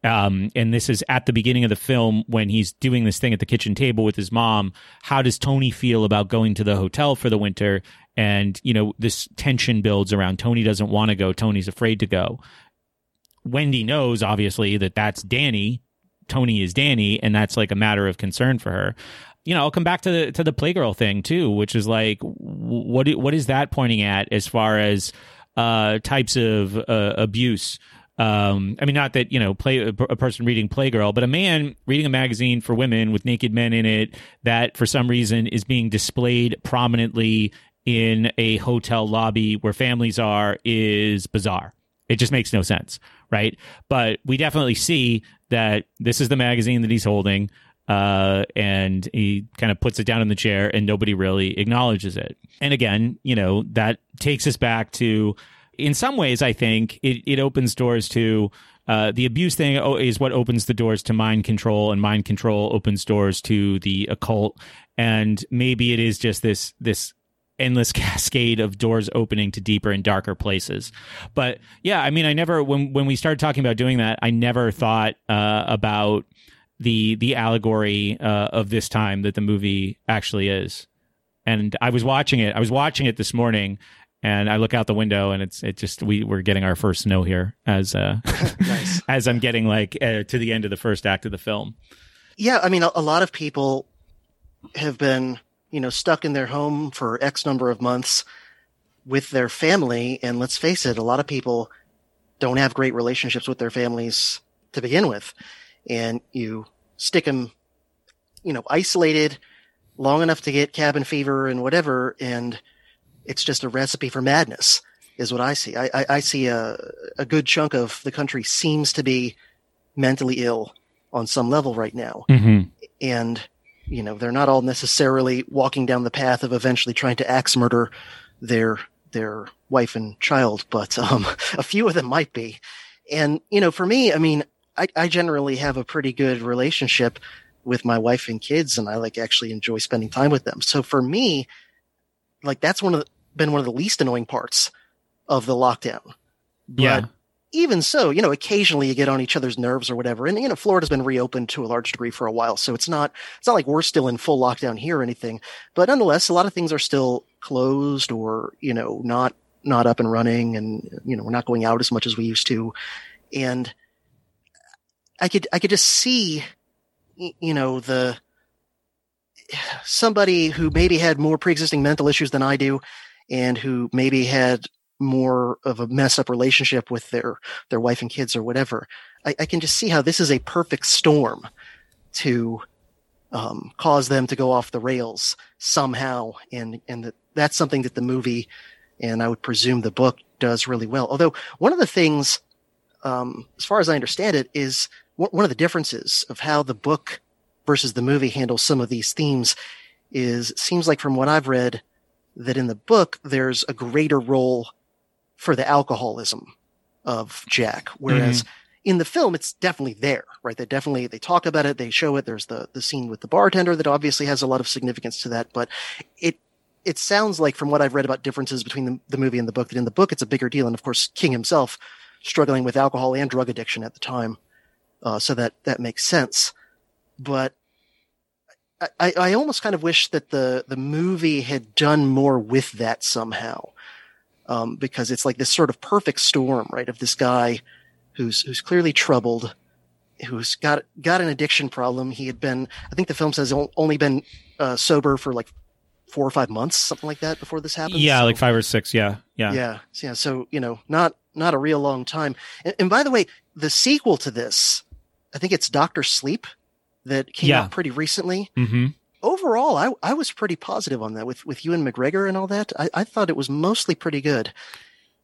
Um, and this is at the beginning of the film when he's doing this thing at the kitchen table with his mom. How does tony feel about going to the hotel for the winter? And you know this tension builds around tony doesn't want to go tony's afraid to go. Wendy knows obviously that that's danny. Tony is danny and that's like a matter of concern for her you know, I'll come back to the to the playgirl thing too, which is like, what what is that pointing at as far as uh, types of uh, abuse? Um, I mean, not that you know, play a person reading Playgirl, but a man reading a magazine for women with naked men in it that, for some reason, is being displayed prominently in a hotel lobby where families are is bizarre. It just makes no sense, right? But we definitely see that this is the magazine that he's holding. Uh, and he kind of puts it down in the chair, and nobody really acknowledges it. And again, you know, that takes us back to, in some ways, I think it, it opens doors to. Uh, the abuse thing is what opens the doors to mind control, and mind control opens doors to the occult. And maybe it is just this this endless cascade of doors opening to deeper and darker places. But yeah, I mean, I never when when we started talking about doing that, I never thought uh, about the the allegory uh, of this time that the movie actually is. And I was watching it. I was watching it this morning, and I look out the window, and it's it just we we're getting our first snow here as uh nice. as I'm getting like uh, to the end of the first act of the film. Yeah, I mean, a, a lot of people have been you know stuck in their home for X number of months with their family, and let's face it, a lot of people don't have great relationships with their families to begin with and you stick them, you know, isolated long enough to get cabin fever and whatever, and it's just a recipe for madness, is what I see. I, I, I see a, a good chunk of the country seems to be mentally ill on some level right now. Mm-hmm. And, you know, they're not all necessarily walking down the path of eventually trying to axe murder their their wife and child, but um, a few of them might be. And, you know, for me, I mean, I, I generally have a pretty good relationship with my wife and kids, and I like actually enjoy spending time with them. So for me, like that's one of the, been one of the least annoying parts of the lockdown. But yeah. Even so, you know, occasionally you get on each other's nerves or whatever. And you know, Florida's been reopened to a large degree for a while, so it's not it's not like we're still in full lockdown here or anything. But nonetheless, a lot of things are still closed or you know not not up and running, and you know we're not going out as much as we used to. And I could I could just see, you know, the somebody who maybe had more pre-existing mental issues than I do, and who maybe had more of a messed up relationship with their their wife and kids or whatever. I, I can just see how this is a perfect storm to um, cause them to go off the rails somehow, and and that, that's something that the movie and I would presume the book does really well. Although one of the things, um, as far as I understand it, is one of the differences of how the book versus the movie handles some of these themes is it seems like from what I've read that in the book there's a greater role for the alcoholism of Jack, whereas mm-hmm. in the film it's definitely there, right? They definitely they talk about it, they show it. There's the the scene with the bartender that obviously has a lot of significance to that, but it it sounds like from what I've read about differences between the, the movie and the book that in the book it's a bigger deal, and of course King himself struggling with alcohol and drug addiction at the time. Uh, so that, that makes sense. But I, I almost kind of wish that the, the movie had done more with that somehow. Um, because it's like this sort of perfect storm, right? Of this guy who's, who's clearly troubled, who's got, got an addiction problem. He had been, I think the film says only been, uh, sober for like four or five months, something like that before this happened. Yeah, so, like five or six. Yeah. Yeah. Yeah. Yeah. So, you know, not, not a real long time. And, and by the way, the sequel to this, I think it's Doctor Sleep that came yeah. out pretty recently. Mm-hmm. Overall, I I was pretty positive on that with with Ewan McGregor and all that. I, I thought it was mostly pretty good,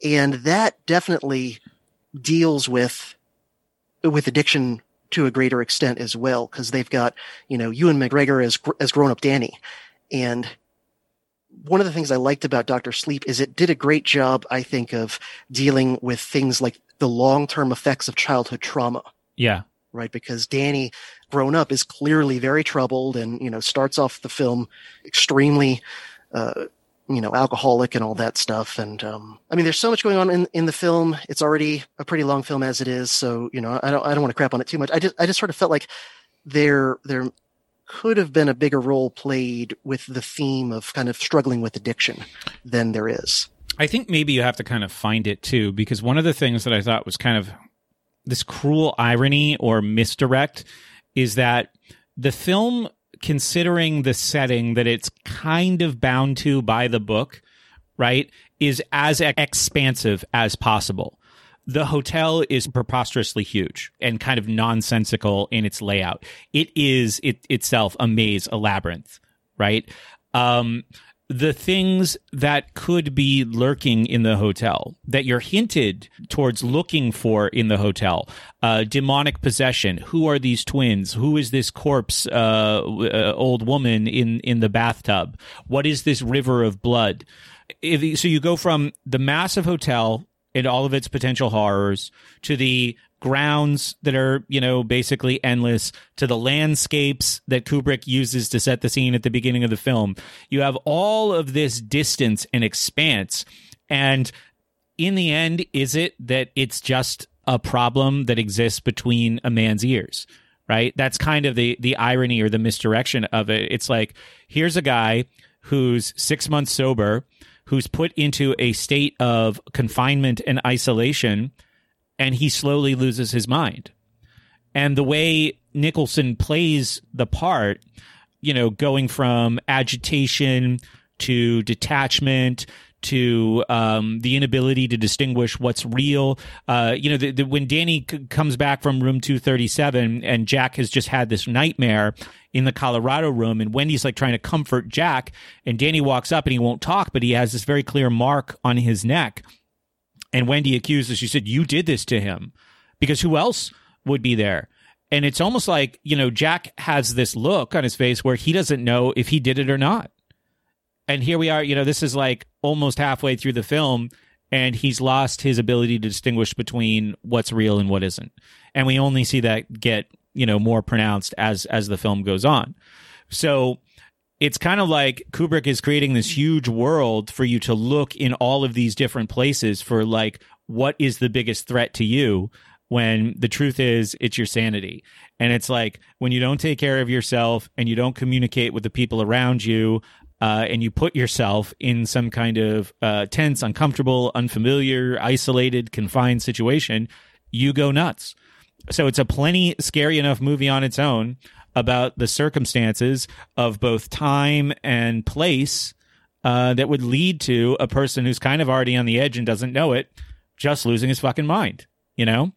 and that definitely deals with with addiction to a greater extent as well because they've got you know Ewan McGregor as as grown up Danny, and one of the things I liked about Doctor Sleep is it did a great job, I think, of dealing with things like the long term effects of childhood trauma. Yeah right? Because Danny, grown up, is clearly very troubled and, you know, starts off the film extremely, uh, you know, alcoholic and all that stuff. And, um, I mean, there's so much going on in, in the film. It's already a pretty long film as it is. So, you know, I don't, I don't want to crap on it too much. I just, I just sort of felt like there, there could have been a bigger role played with the theme of kind of struggling with addiction than there is. I think maybe you have to kind of find it too, because one of the things that I thought was kind of this cruel irony or misdirect is that the film considering the setting that it's kind of bound to by the book right is as expansive as possible. The hotel is preposterously huge and kind of nonsensical in its layout. It is it itself a maze a labyrinth right? Um the things that could be lurking in the hotel that you're hinted towards looking for in the hotel. Uh, demonic possession. Who are these twins? Who is this corpse uh, uh, old woman in in the bathtub? What is this river of blood? If, so you go from the massive hotel and all of its potential horrors to the grounds that are, you know, basically endless to the landscapes that Kubrick uses to set the scene at the beginning of the film. You have all of this distance and expanse. And in the end, is it that it's just a problem that exists between a man's ears? Right? That's kind of the the irony or the misdirection of it. It's like here's a guy who's 6 months sober, who's put into a state of confinement and isolation and he slowly loses his mind. And the way Nicholson plays the part, you know, going from agitation to detachment to um, the inability to distinguish what's real. Uh, you know, the, the, when Danny c- comes back from room 237 and Jack has just had this nightmare in the Colorado room, and Wendy's like trying to comfort Jack, and Danny walks up and he won't talk, but he has this very clear mark on his neck and Wendy accuses, she said, You did this to him because who else would be there? And it's almost like, you know, Jack has this look on his face where he doesn't know if he did it or not. And here we are, you know, this is like almost halfway through the film, and he's lost his ability to distinguish between what's real and what isn't. And we only see that get, you know, more pronounced as as the film goes on. So it's kind of like Kubrick is creating this huge world for you to look in all of these different places for like what is the biggest threat to you when the truth is it's your sanity. And it's like when you don't take care of yourself and you don't communicate with the people around you uh, and you put yourself in some kind of uh, tense, uncomfortable, unfamiliar, isolated, confined situation, you go nuts. So it's a plenty scary enough movie on its own about the circumstances of both time and place uh, that would lead to a person who's kind of already on the edge and doesn't know it just losing his fucking mind, you know?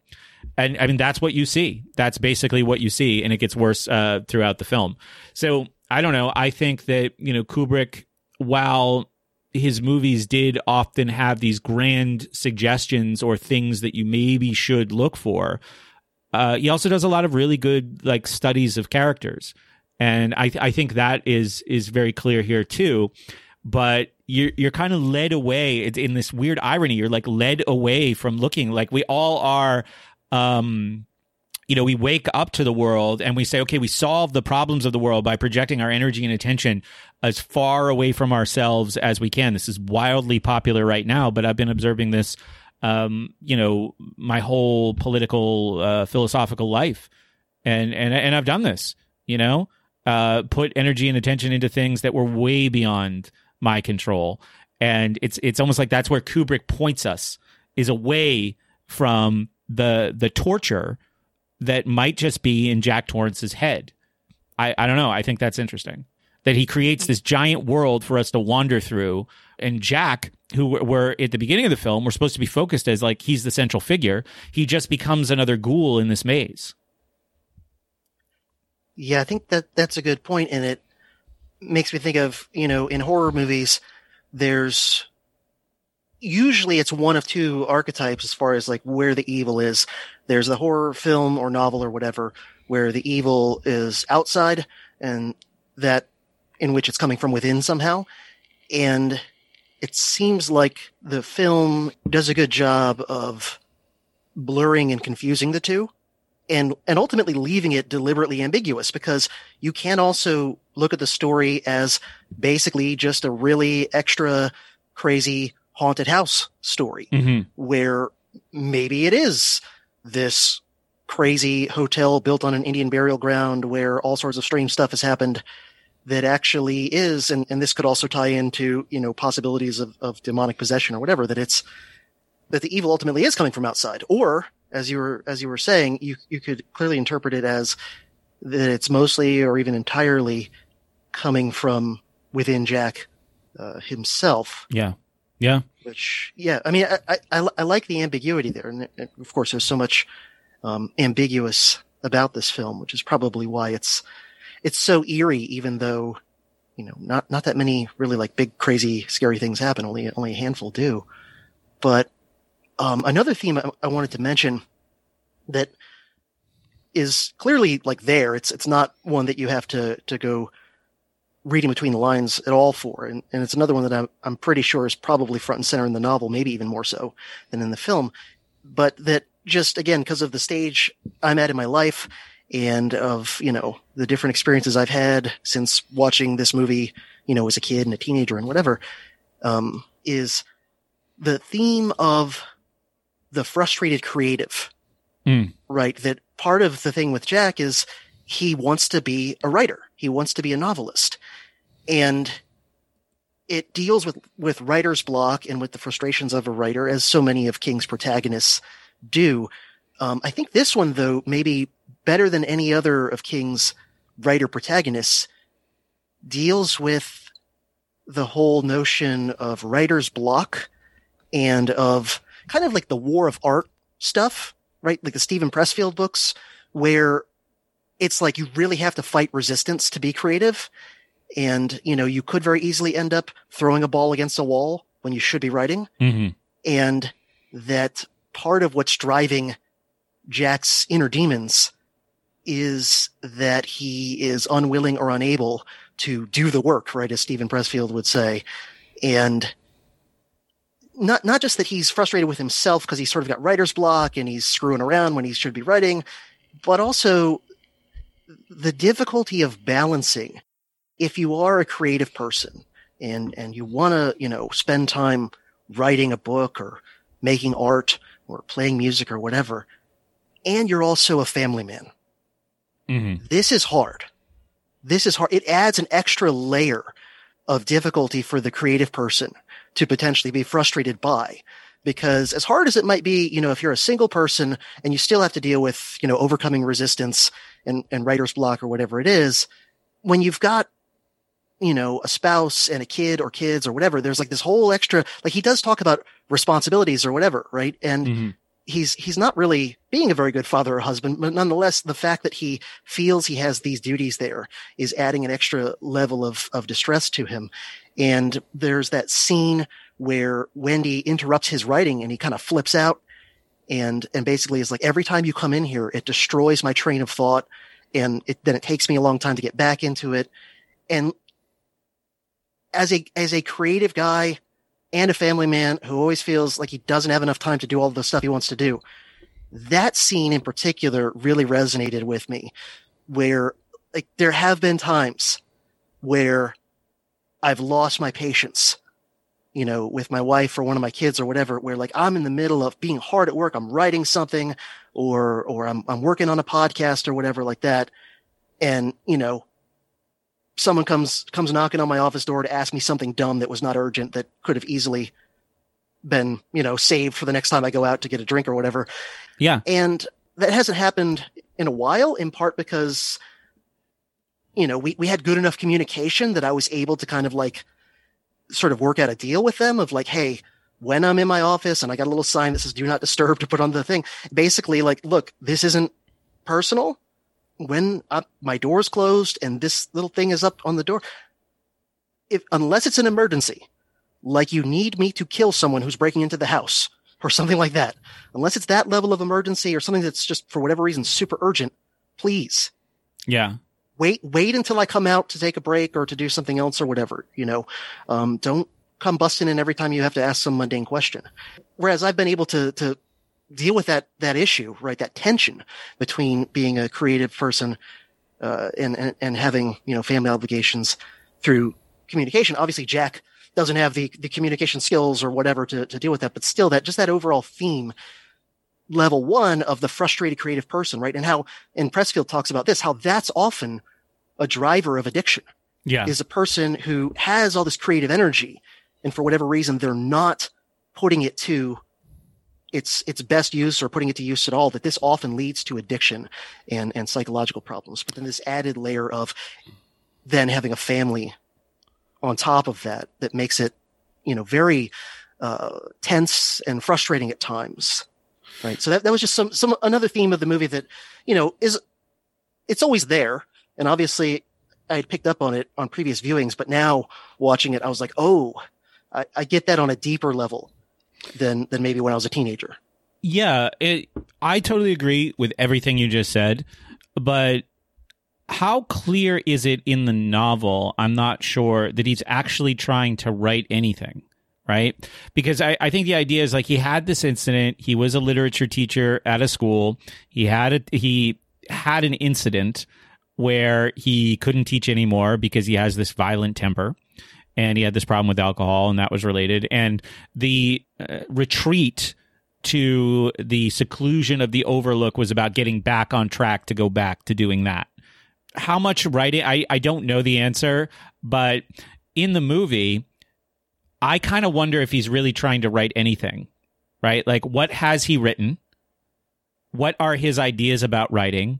And I mean, that's what you see. That's basically what you see. And it gets worse uh, throughout the film. So I don't know. I think that, you know, Kubrick, while his movies did often have these grand suggestions or things that you maybe should look for, uh, he also does a lot of really good like studies of characters, and I I think that is is very clear here too. But you're you're kind of led away in this weird irony. You're like led away from looking like we all are. Um, you know, we wake up to the world and we say, okay, we solve the problems of the world by projecting our energy and attention as far away from ourselves as we can. This is wildly popular right now, but I've been observing this um, you know, my whole political, uh, philosophical life. And, and, and I've done this, you know, uh, put energy and attention into things that were way beyond my control. And it's, it's almost like that's where Kubrick points us is away from the, the torture that might just be in Jack Torrance's head. I, I don't know. I think that's interesting that he creates this giant world for us to wander through. And Jack who were at the beginning of the film were supposed to be focused as like he's the central figure he just becomes another ghoul in this maze yeah i think that that's a good point and it makes me think of you know in horror movies there's usually it's one of two archetypes as far as like where the evil is. There's the horror film or novel or whatever where the evil is outside and that in which it's coming from within somehow. And it seems like the film does a good job of blurring and confusing the two and and ultimately leaving it deliberately ambiguous because you can also look at the story as basically just a really extra crazy haunted house story mm-hmm. where maybe it is this crazy hotel built on an Indian burial ground where all sorts of strange stuff has happened that actually is, and, and this could also tie into, you know, possibilities of, of demonic possession or whatever, that it's, that the evil ultimately is coming from outside. Or, as you were, as you were saying, you, you could clearly interpret it as that it's mostly or even entirely coming from within Jack uh, himself. Yeah. Yeah. Which, yeah, I mean, I, I, I like the ambiguity there. And of course, there's so much um, ambiguous about this film, which is probably why it's it's so eerie, even though, you know, not, not that many really like big, crazy, scary things happen. Only, only a handful do. But, um, another theme I, I wanted to mention that is clearly like there. It's, it's not one that you have to, to go reading between the lines at all for. And, and it's another one that I'm, I'm pretty sure is probably front and center in the novel, maybe even more so than in the film. But that just again, because of the stage I'm at in my life and of, you know, the different experiences I've had since watching this movie, you know, as a kid and a teenager and whatever, um, is the theme of the frustrated creative. Mm. Right. That part of the thing with Jack is he wants to be a writer. He wants to be a novelist. And it deals with, with writer's block and with the frustrations of a writer, as so many of King's protagonists do. Um, I think this one, though, maybe better than any other of King's writer protagonists, deals with the whole notion of writer's block and of kind of like the war of art stuff, right? Like the Steven Pressfield books, where it's like you really have to fight resistance to be creative. And, you know, you could very easily end up throwing a ball against a wall when you should be writing. Mm-hmm. And that part of what's driving Jack's inner demons is that he is unwilling or unable to do the work, right? As Steven Pressfield would say. And not, not just that he's frustrated with himself because he's sort of got writer's block and he's screwing around when he should be writing, but also the difficulty of balancing if you are a creative person and, and you want to, you know, spend time writing a book or making art or playing music or whatever, and you're also a family man. Mm-hmm. This is hard. This is hard. It adds an extra layer of difficulty for the creative person to potentially be frustrated by. Because as hard as it might be, you know, if you're a single person and you still have to deal with, you know, overcoming resistance and, and writer's block or whatever it is, when you've got you know, a spouse and a kid or kids or whatever, there's like this whole extra, like he does talk about responsibilities or whatever, right? And mm-hmm. he's, he's not really being a very good father or husband, but nonetheless, the fact that he feels he has these duties there is adding an extra level of, of distress to him. And there's that scene where Wendy interrupts his writing and he kind of flips out and, and basically is like, every time you come in here, it destroys my train of thought. And it, then it takes me a long time to get back into it. And as a as a creative guy and a family man who always feels like he doesn't have enough time to do all the stuff he wants to do, that scene in particular really resonated with me. Where like there have been times where I've lost my patience, you know, with my wife or one of my kids or whatever, where like I'm in the middle of being hard at work, I'm writing something or or I'm I'm working on a podcast or whatever like that. And, you know, someone comes comes knocking on my office door to ask me something dumb that was not urgent that could have easily been you know saved for the next time I go out to get a drink or whatever. Yeah, and that hasn't happened in a while, in part because you know we we had good enough communication that I was able to kind of like sort of work out a deal with them of like, hey. When I'm in my office and I got a little sign that says "Do not disturb" to put on the thing, basically, like, look, this isn't personal when I, my door's closed and this little thing is up on the door, if unless it's an emergency, like you need me to kill someone who's breaking into the house or something like that, unless it's that level of emergency or something that's just for whatever reason super urgent, please. Yeah. Wait, wait until I come out to take a break or to do something else or whatever, you know. Um, don't come busting in every time you have to ask some mundane question. Whereas I've been able to, to deal with that that issue, right? That tension between being a creative person uh, and, and and having you know family obligations through communication. Obviously, Jack doesn't have the the communication skills or whatever to to deal with that, but still, that just that overall theme. Level one of the frustrated creative person, right? And how, and Pressfield talks about this, how that's often a driver of addiction. Yeah. Is a person who has all this creative energy and for whatever reason, they're not putting it to its its best use or putting it to use at all that this often leads to addiction and and psychological problems but then this added layer of then having a family on top of that that makes it you know very uh, tense and frustrating at times right so that, that was just some some another theme of the movie that you know is it's always there and obviously I had picked up on it on previous viewings, but now watching it, I was like, oh, I, I get that on a deeper level than than maybe when I was a teenager. Yeah, it, I totally agree with everything you just said, but how clear is it in the novel? I'm not sure that he's actually trying to write anything, right? Because I, I think the idea is like he had this incident. He was a literature teacher at a school. He had a, he had an incident where he couldn't teach anymore because he has this violent temper and he had this problem with alcohol and that was related. And the uh, retreat to the seclusion of the overlook was about getting back on track to go back to doing that how much writing I, I don't know the answer, but in the movie, I kind of wonder if he's really trying to write anything, right? Like, what has he written? What are his ideas about writing?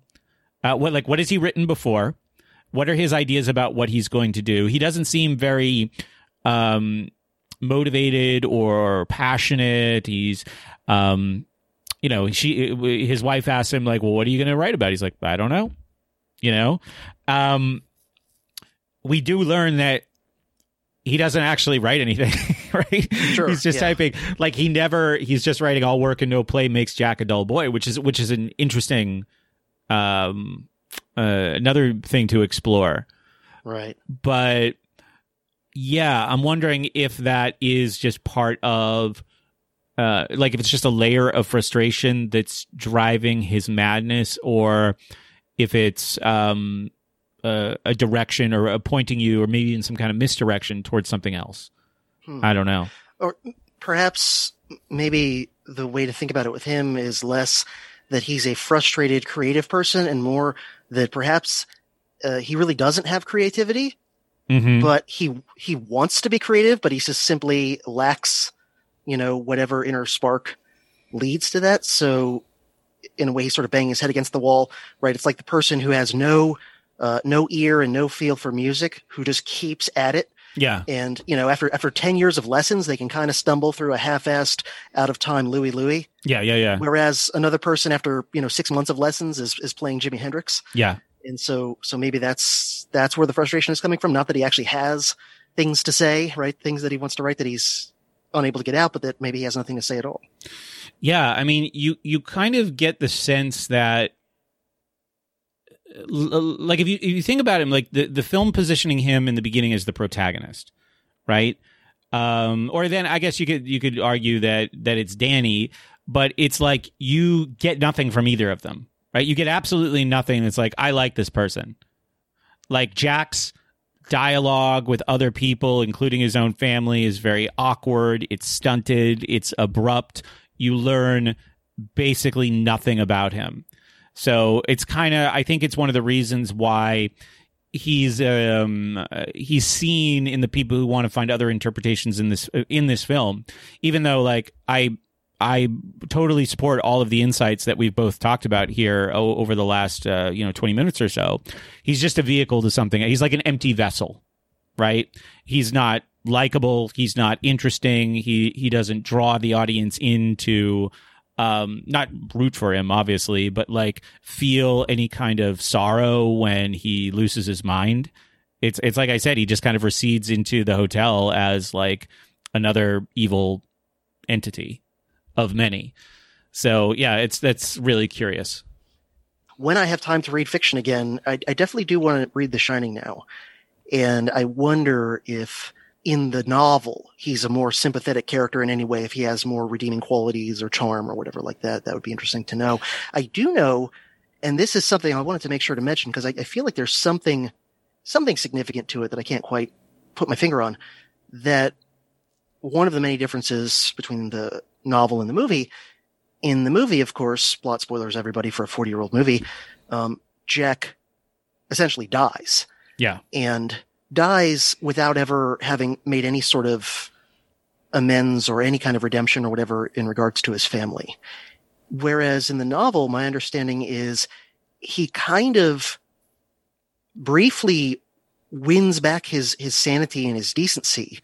Uh, what like what has he written before? What are his ideas about what he's going to do? He doesn't seem very um, motivated or passionate. He's, um, you know, she his wife asked him like, "Well, what are you going to write about?" He's like, "I don't know." you know um we do learn that he doesn't actually write anything right? Sure, he's just yeah. typing like he never he's just writing all work and no play makes jack a dull boy which is which is an interesting um uh, another thing to explore. Right. But yeah i'm wondering if that is just part of uh like if it's just a layer of frustration that's driving his madness or if it's um, a, a, direction or a pointing you or maybe in some kind of misdirection towards something else. Hmm. I don't know. Or perhaps maybe the way to think about it with him is less that he's a frustrated creative person and more that perhaps uh, he really doesn't have creativity, mm-hmm. but he he wants to be creative, but he just simply lacks, you know, whatever inner spark leads to that. So in a way he's sort of banging his head against the wall, right? It's like the person who has no uh, no ear and no feel for music who just keeps at it. Yeah. And you know, after after ten years of lessons, they can kind of stumble through a half-assed, out of time Louie Louie. Yeah, yeah, yeah. Whereas another person after you know six months of lessons is is playing Jimi Hendrix. Yeah. And so so maybe that's that's where the frustration is coming from. Not that he actually has things to say, right? Things that he wants to write that he's unable to get out, but that maybe he has nothing to say at all. Yeah, I mean, you you kind of get the sense that like if you if you think about him like the the film positioning him in the beginning as the protagonist, right? Um or then I guess you could you could argue that that it's Danny, but it's like you get nothing from either of them, right? You get absolutely nothing It's like I like this person. Like Jack's dialogue with other people including his own family is very awkward, it's stunted, it's abrupt you learn basically nothing about him. So it's kind of I think it's one of the reasons why he's um he's seen in the people who want to find other interpretations in this in this film even though like I I totally support all of the insights that we've both talked about here over the last uh, you know 20 minutes or so. He's just a vehicle to something. He's like an empty vessel, right? He's not likable. He's not interesting. He he doesn't draw the audience into um not root for him obviously, but like feel any kind of sorrow when he loses his mind. It's it's like I said, he just kind of recedes into the hotel as like another evil entity of many. So yeah, it's that's really curious. When I have time to read fiction again, I, I definitely do want to read The Shining now, and I wonder if in the novel he's a more sympathetic character in any way. If he has more redeeming qualities or charm or whatever like that that would be interesting to know. I do know and this is something i wanted to make sure to mention because I, I, feel like there's something something significant to it that i can't quite put my finger on that one of the many differences between the novel and the movie in the movie of course plot spoilers everybody for a 40 year old movie um, jack essentially dies. Yeah. And dies without ever having made any sort of amends or any kind of redemption or whatever in regards to his family. Whereas in the novel, my understanding is he kind of briefly wins back his, his sanity and his decency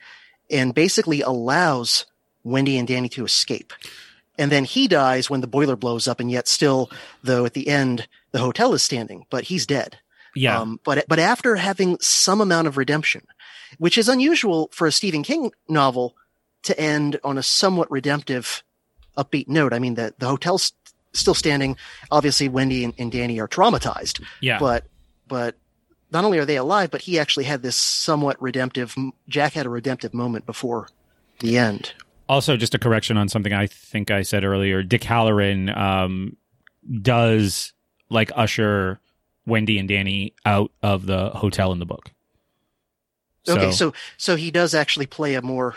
and basically allows Wendy and Danny to escape. And then he dies when the boiler blows up and yet still, though at the end, the hotel is standing, but he's dead. Yeah. Um, but but after having some amount of redemption, which is unusual for a Stephen King novel to end on a somewhat redemptive, upbeat note. I mean, the the hotel's still standing. Obviously, Wendy and, and Danny are traumatized, yeah. but but not only are they alive, but he actually had this somewhat redemptive. Jack had a redemptive moment before the end. Also, just a correction on something I think I said earlier. Dick Hallorann um, does like usher Wendy and Danny out of the hotel in the book. okay, so so he does actually play a more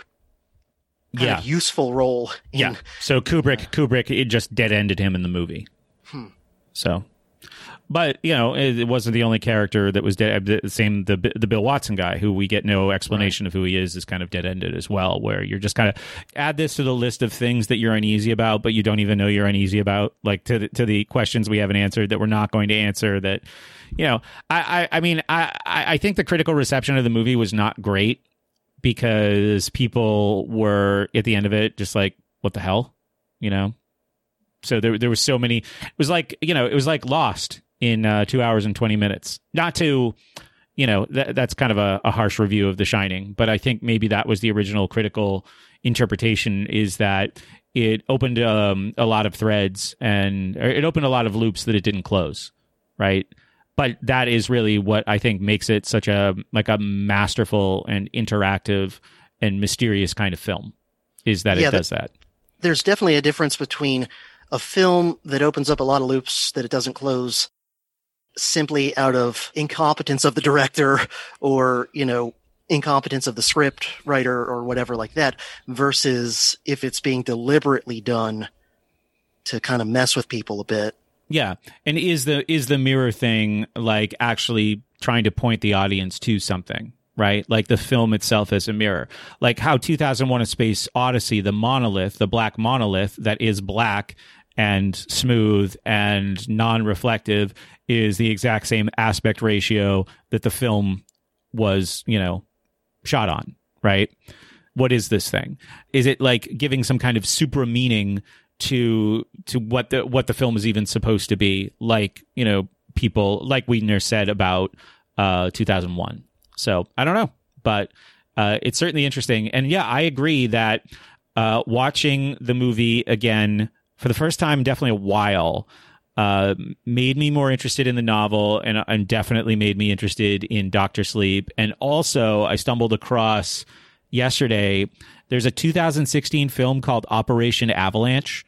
yeah, useful role. In, yeah. So Kubrick, Kubrick, it just dead ended him in the movie. Hmm. So, but you know, it, it wasn't the only character that was dead. The same, the the Bill Watson guy, who we get no explanation of who he is, is kind of dead ended as well. Where you're just kind of add this to the list of things that you're uneasy about, but you don't even know you're uneasy about, like to the, to the questions we haven't answered that we're not going to answer. That you know, I I, I mean, I I think the critical reception of the movie was not great because people were at the end of it just like, what the hell, you know. So there there was so many. It was like you know, it was like Lost in uh, two hours and twenty minutes. Not to, you know, that, that's kind of a, a harsh review of The Shining, but I think maybe that was the original critical interpretation. Is that it opened um, a lot of threads and it opened a lot of loops that it didn't close, right? But that is really what I think makes it such a like a masterful and interactive and mysterious kind of film. Is that Yeah, it does that? there's definitely a difference between a film that opens up a lot of loops that it doesn't close simply out of incompetence of the director or, you know, incompetence of the script writer or whatever like that versus if it's being deliberately done to kind of mess with people a bit. Yeah. And is the is the mirror thing like actually trying to point the audience to something, right? Like the film itself as a mirror. Like how 2001 A Space Odyssey, the monolith, the black monolith that is black and smooth and non-reflective is the exact same aspect ratio that the film was, you know, shot on, right? What is this thing? Is it like giving some kind of supra meaning to to what the what the film is even supposed to be? Like you know, people like Weidner said about uh, 2001. So I don't know, but uh, it's certainly interesting. And yeah, I agree that uh, watching the movie again for the first time, definitely a while. Uh, made me more interested in the novel and, and definitely made me interested in Doctor Sleep. And also, I stumbled across yesterday. There's a 2016 film called Operation Avalanche,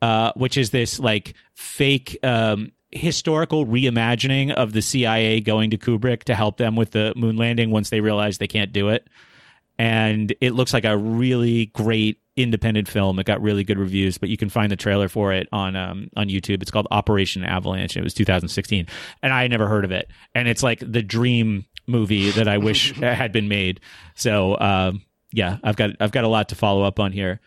uh, which is this like fake um, historical reimagining of the CIA going to Kubrick to help them with the moon landing once they realize they can't do it. And it looks like a really great independent film. It got really good reviews, but you can find the trailer for it on um, on YouTube. It's called Operation Avalanche. It was 2016, and I never heard of it. And it's like the dream movie that I wish had been made. So um, yeah, I've got I've got a lot to follow up on here.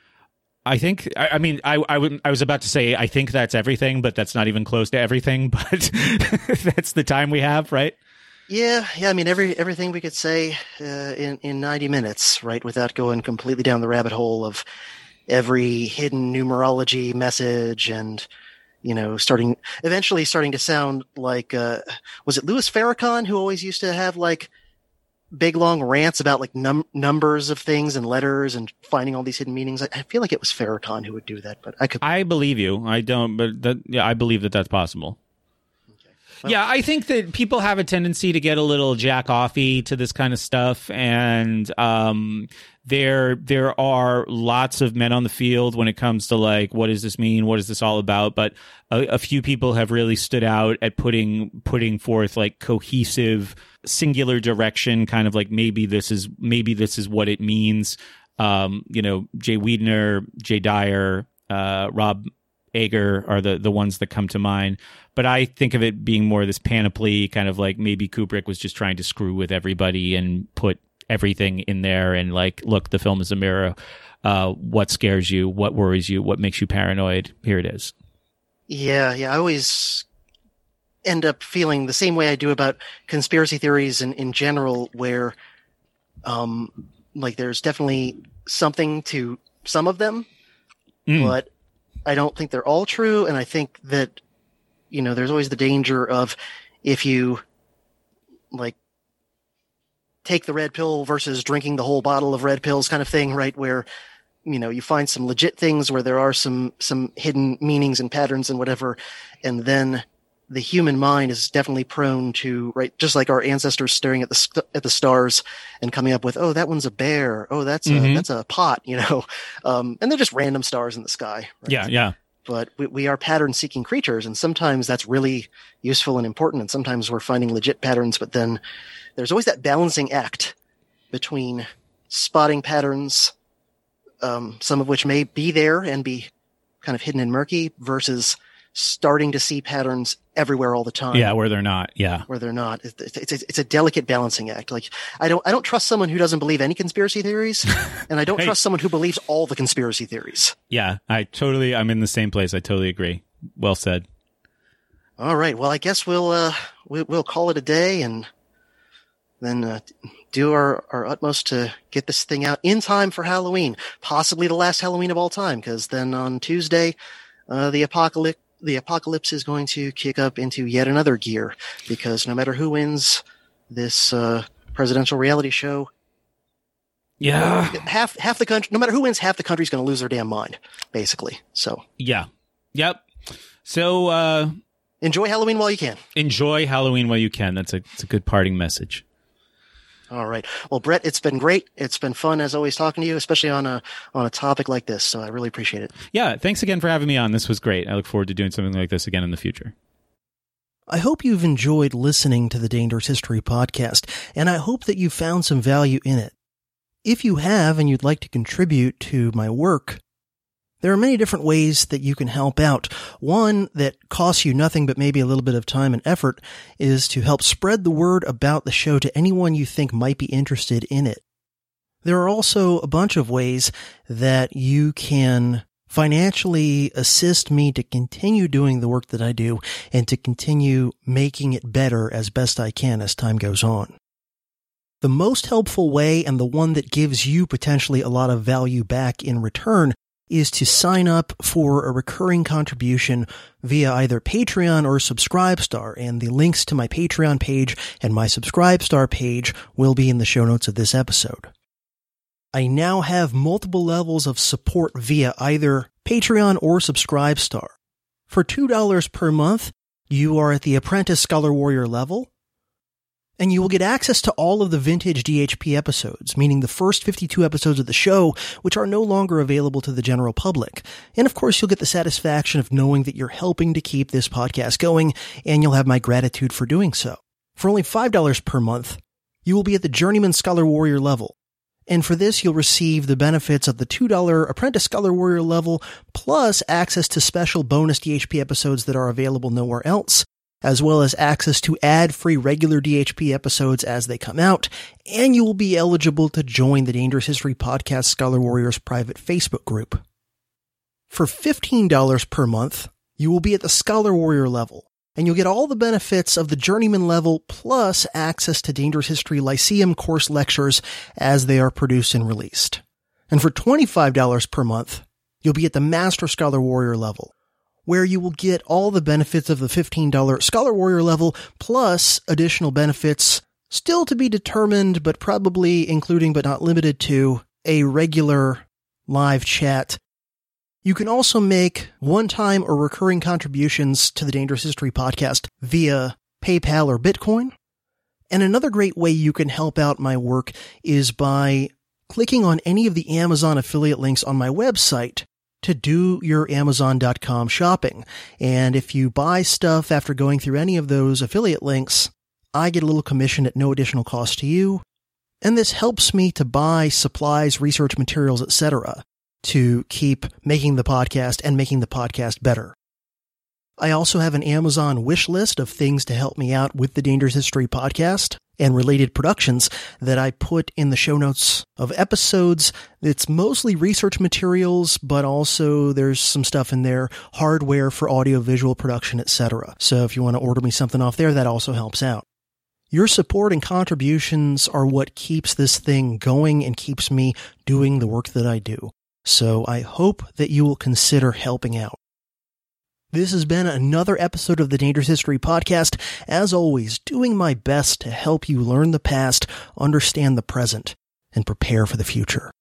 I think I, I mean I I, would, I was about to say I think that's everything, but that's not even close to everything. But that's the time we have, right? Yeah, yeah. I mean, every everything we could say uh, in in ninety minutes, right, without going completely down the rabbit hole of every hidden numerology message and you know, starting eventually starting to sound like uh, was it Louis Farrakhan who always used to have like big long rants about like num- numbers of things and letters and finding all these hidden meanings. I, I feel like it was Farrakhan who would do that, but I could. I believe you. I don't, but that, yeah, I believe that that's possible. Yeah, I think that people have a tendency to get a little jack offy to this kind of stuff, and um, there there are lots of men on the field when it comes to like what does this mean, what is this all about. But a, a few people have really stood out at putting putting forth like cohesive, singular direction, kind of like maybe this is maybe this is what it means. Um, you know, Jay Weidner, Jay Dyer, uh, Rob Ager are the the ones that come to mind. But I think of it being more this panoply, kind of like maybe Kubrick was just trying to screw with everybody and put everything in there and like, look, the film is a mirror. Uh, what scares you? What worries you? What makes you paranoid? Here it is. Yeah, yeah. I always end up feeling the same way I do about conspiracy theories in, in general, where, um, like there's definitely something to some of them, Mm. but I don't think they're all true. And I think that, you know, there's always the danger of if you like take the red pill versus drinking the whole bottle of red pills kind of thing, right? Where you know you find some legit things where there are some some hidden meanings and patterns and whatever, and then the human mind is definitely prone to right just like our ancestors staring at the st- at the stars and coming up with oh that one's a bear oh that's Mhm. a that's a pot you know um, and they're just random stars in the sky right? Yeah, yeah. but we, we are pattern seeking creatures and sometimes that's really useful and important and sometimes we're finding legit patterns but then there's always that balancing act between spotting patterns um, some of which may be there and be kind of hidden and murky versus starting to see patterns everywhere all the time Yeah, where they're not. Yeah. where they're not it's, it's, it's, a delicate balancing act like i don't i don't trust someone who doesn't believe any conspiracy theories and i don't Hey. trust someone who believes all the conspiracy theories Yeah. I totally I'm in the same place. I totally agree. Well said. All right. Well, I guess we'll uh we, we'll call it a day and then uh, do our our utmost to get this thing out in time for Halloween, possibly the last Halloween of all time, because then on Tuesday, uh, the apocalypse the apocalypse is going to kick up into yet another gear because no matter who wins this uh, presidential reality show, Yeah. half half the country, no matter who wins, half the country's going to lose their damn mind, basically. So Yeah. Yep. So uh enjoy Halloween while you can. enjoy Halloween while you can. That's a it's a good parting message. All right. Well, Brett, it's been great. It's been fun as always talking to you, especially on a on a topic like this. So I really appreciate it. Yeah, thanks again for having me on. This was great. I look forward to doing something like this again in the future. I hope you've enjoyed listening to the Dangerous History podcast, and I hope that you found some value in it. If you have and you'd like to contribute to my work, there are many different ways that you can help out. One that costs you nothing but maybe a little bit of time and effort is to help spread the word about the show to anyone you think might be interested in it. There are also a bunch of ways that you can financially assist me to continue doing the work that I do and to continue making it better as best I can as time goes on. The most helpful way and the one that gives you potentially a lot of value back in return is to sign up for a recurring contribution via either Patreon or Subscribestar, and the links to my Patreon page and my Subscribestar page will be in the show notes of this episode. I now have multiple levels of support via either Patreon or Subscribestar. For $2 per month, you are at the Apprentice Scholar Warrior level, and you will get access to all of the vintage DHP episodes, meaning the first 52 episodes of the show, which are no longer available to the general public. And of course, you'll get the satisfaction of knowing that you're helping to keep this podcast going, and you'll have my gratitude for doing so. For only $5 per month, you will be at the Journeyman Scholar Warrior level. And for this, you'll receive the benefits of the $2 Apprentice Scholar Warrior level, plus access to special bonus DHP episodes that are available nowhere else, as well as access to ad-free regular DHP episodes as they come out, and you will be eligible to join the Dangerous History Podcast Scholar Warriors private Facebook group. For $15 per month, you will be at the Scholar Warrior level, and you'll get all the benefits of the Journeyman level plus access to Dangerous History Lyceum course lectures as they are produced and released. And for $25 per month, you'll be at the Master Scholar Warrior level, where you will get all the benefits of the $15 Scholar Warrior level plus additional benefits still to be determined, but probably including but not limited to a regular live chat. You can also make one-time or recurring contributions to the Dangerous History podcast via PayPal or Bitcoin. And another great way you can help out my work is by clicking on any of the Amazon affiliate links on my website to do your Amazon.com shopping. And if you buy stuff after going through any of those affiliate links, I get a little commission at no additional cost to you. And this helps me to buy supplies, research materials, etc. to keep making the podcast and making the podcast better. I also have an Amazon wish list of things to help me out with the Dangerous History podcast and related productions that I put in the show notes of episodes. It's mostly research materials, but also there's some stuff in there, hardware for audio visual production, etc. So if you want to order me something off there, that also helps out. Your support and contributions are what keeps this thing going and keeps me doing the work that I do. So I hope that you will consider helping out. This has been another episode of the Dangerous History Podcast. As always, doing my best to help you learn the past, understand the present, and prepare for the future.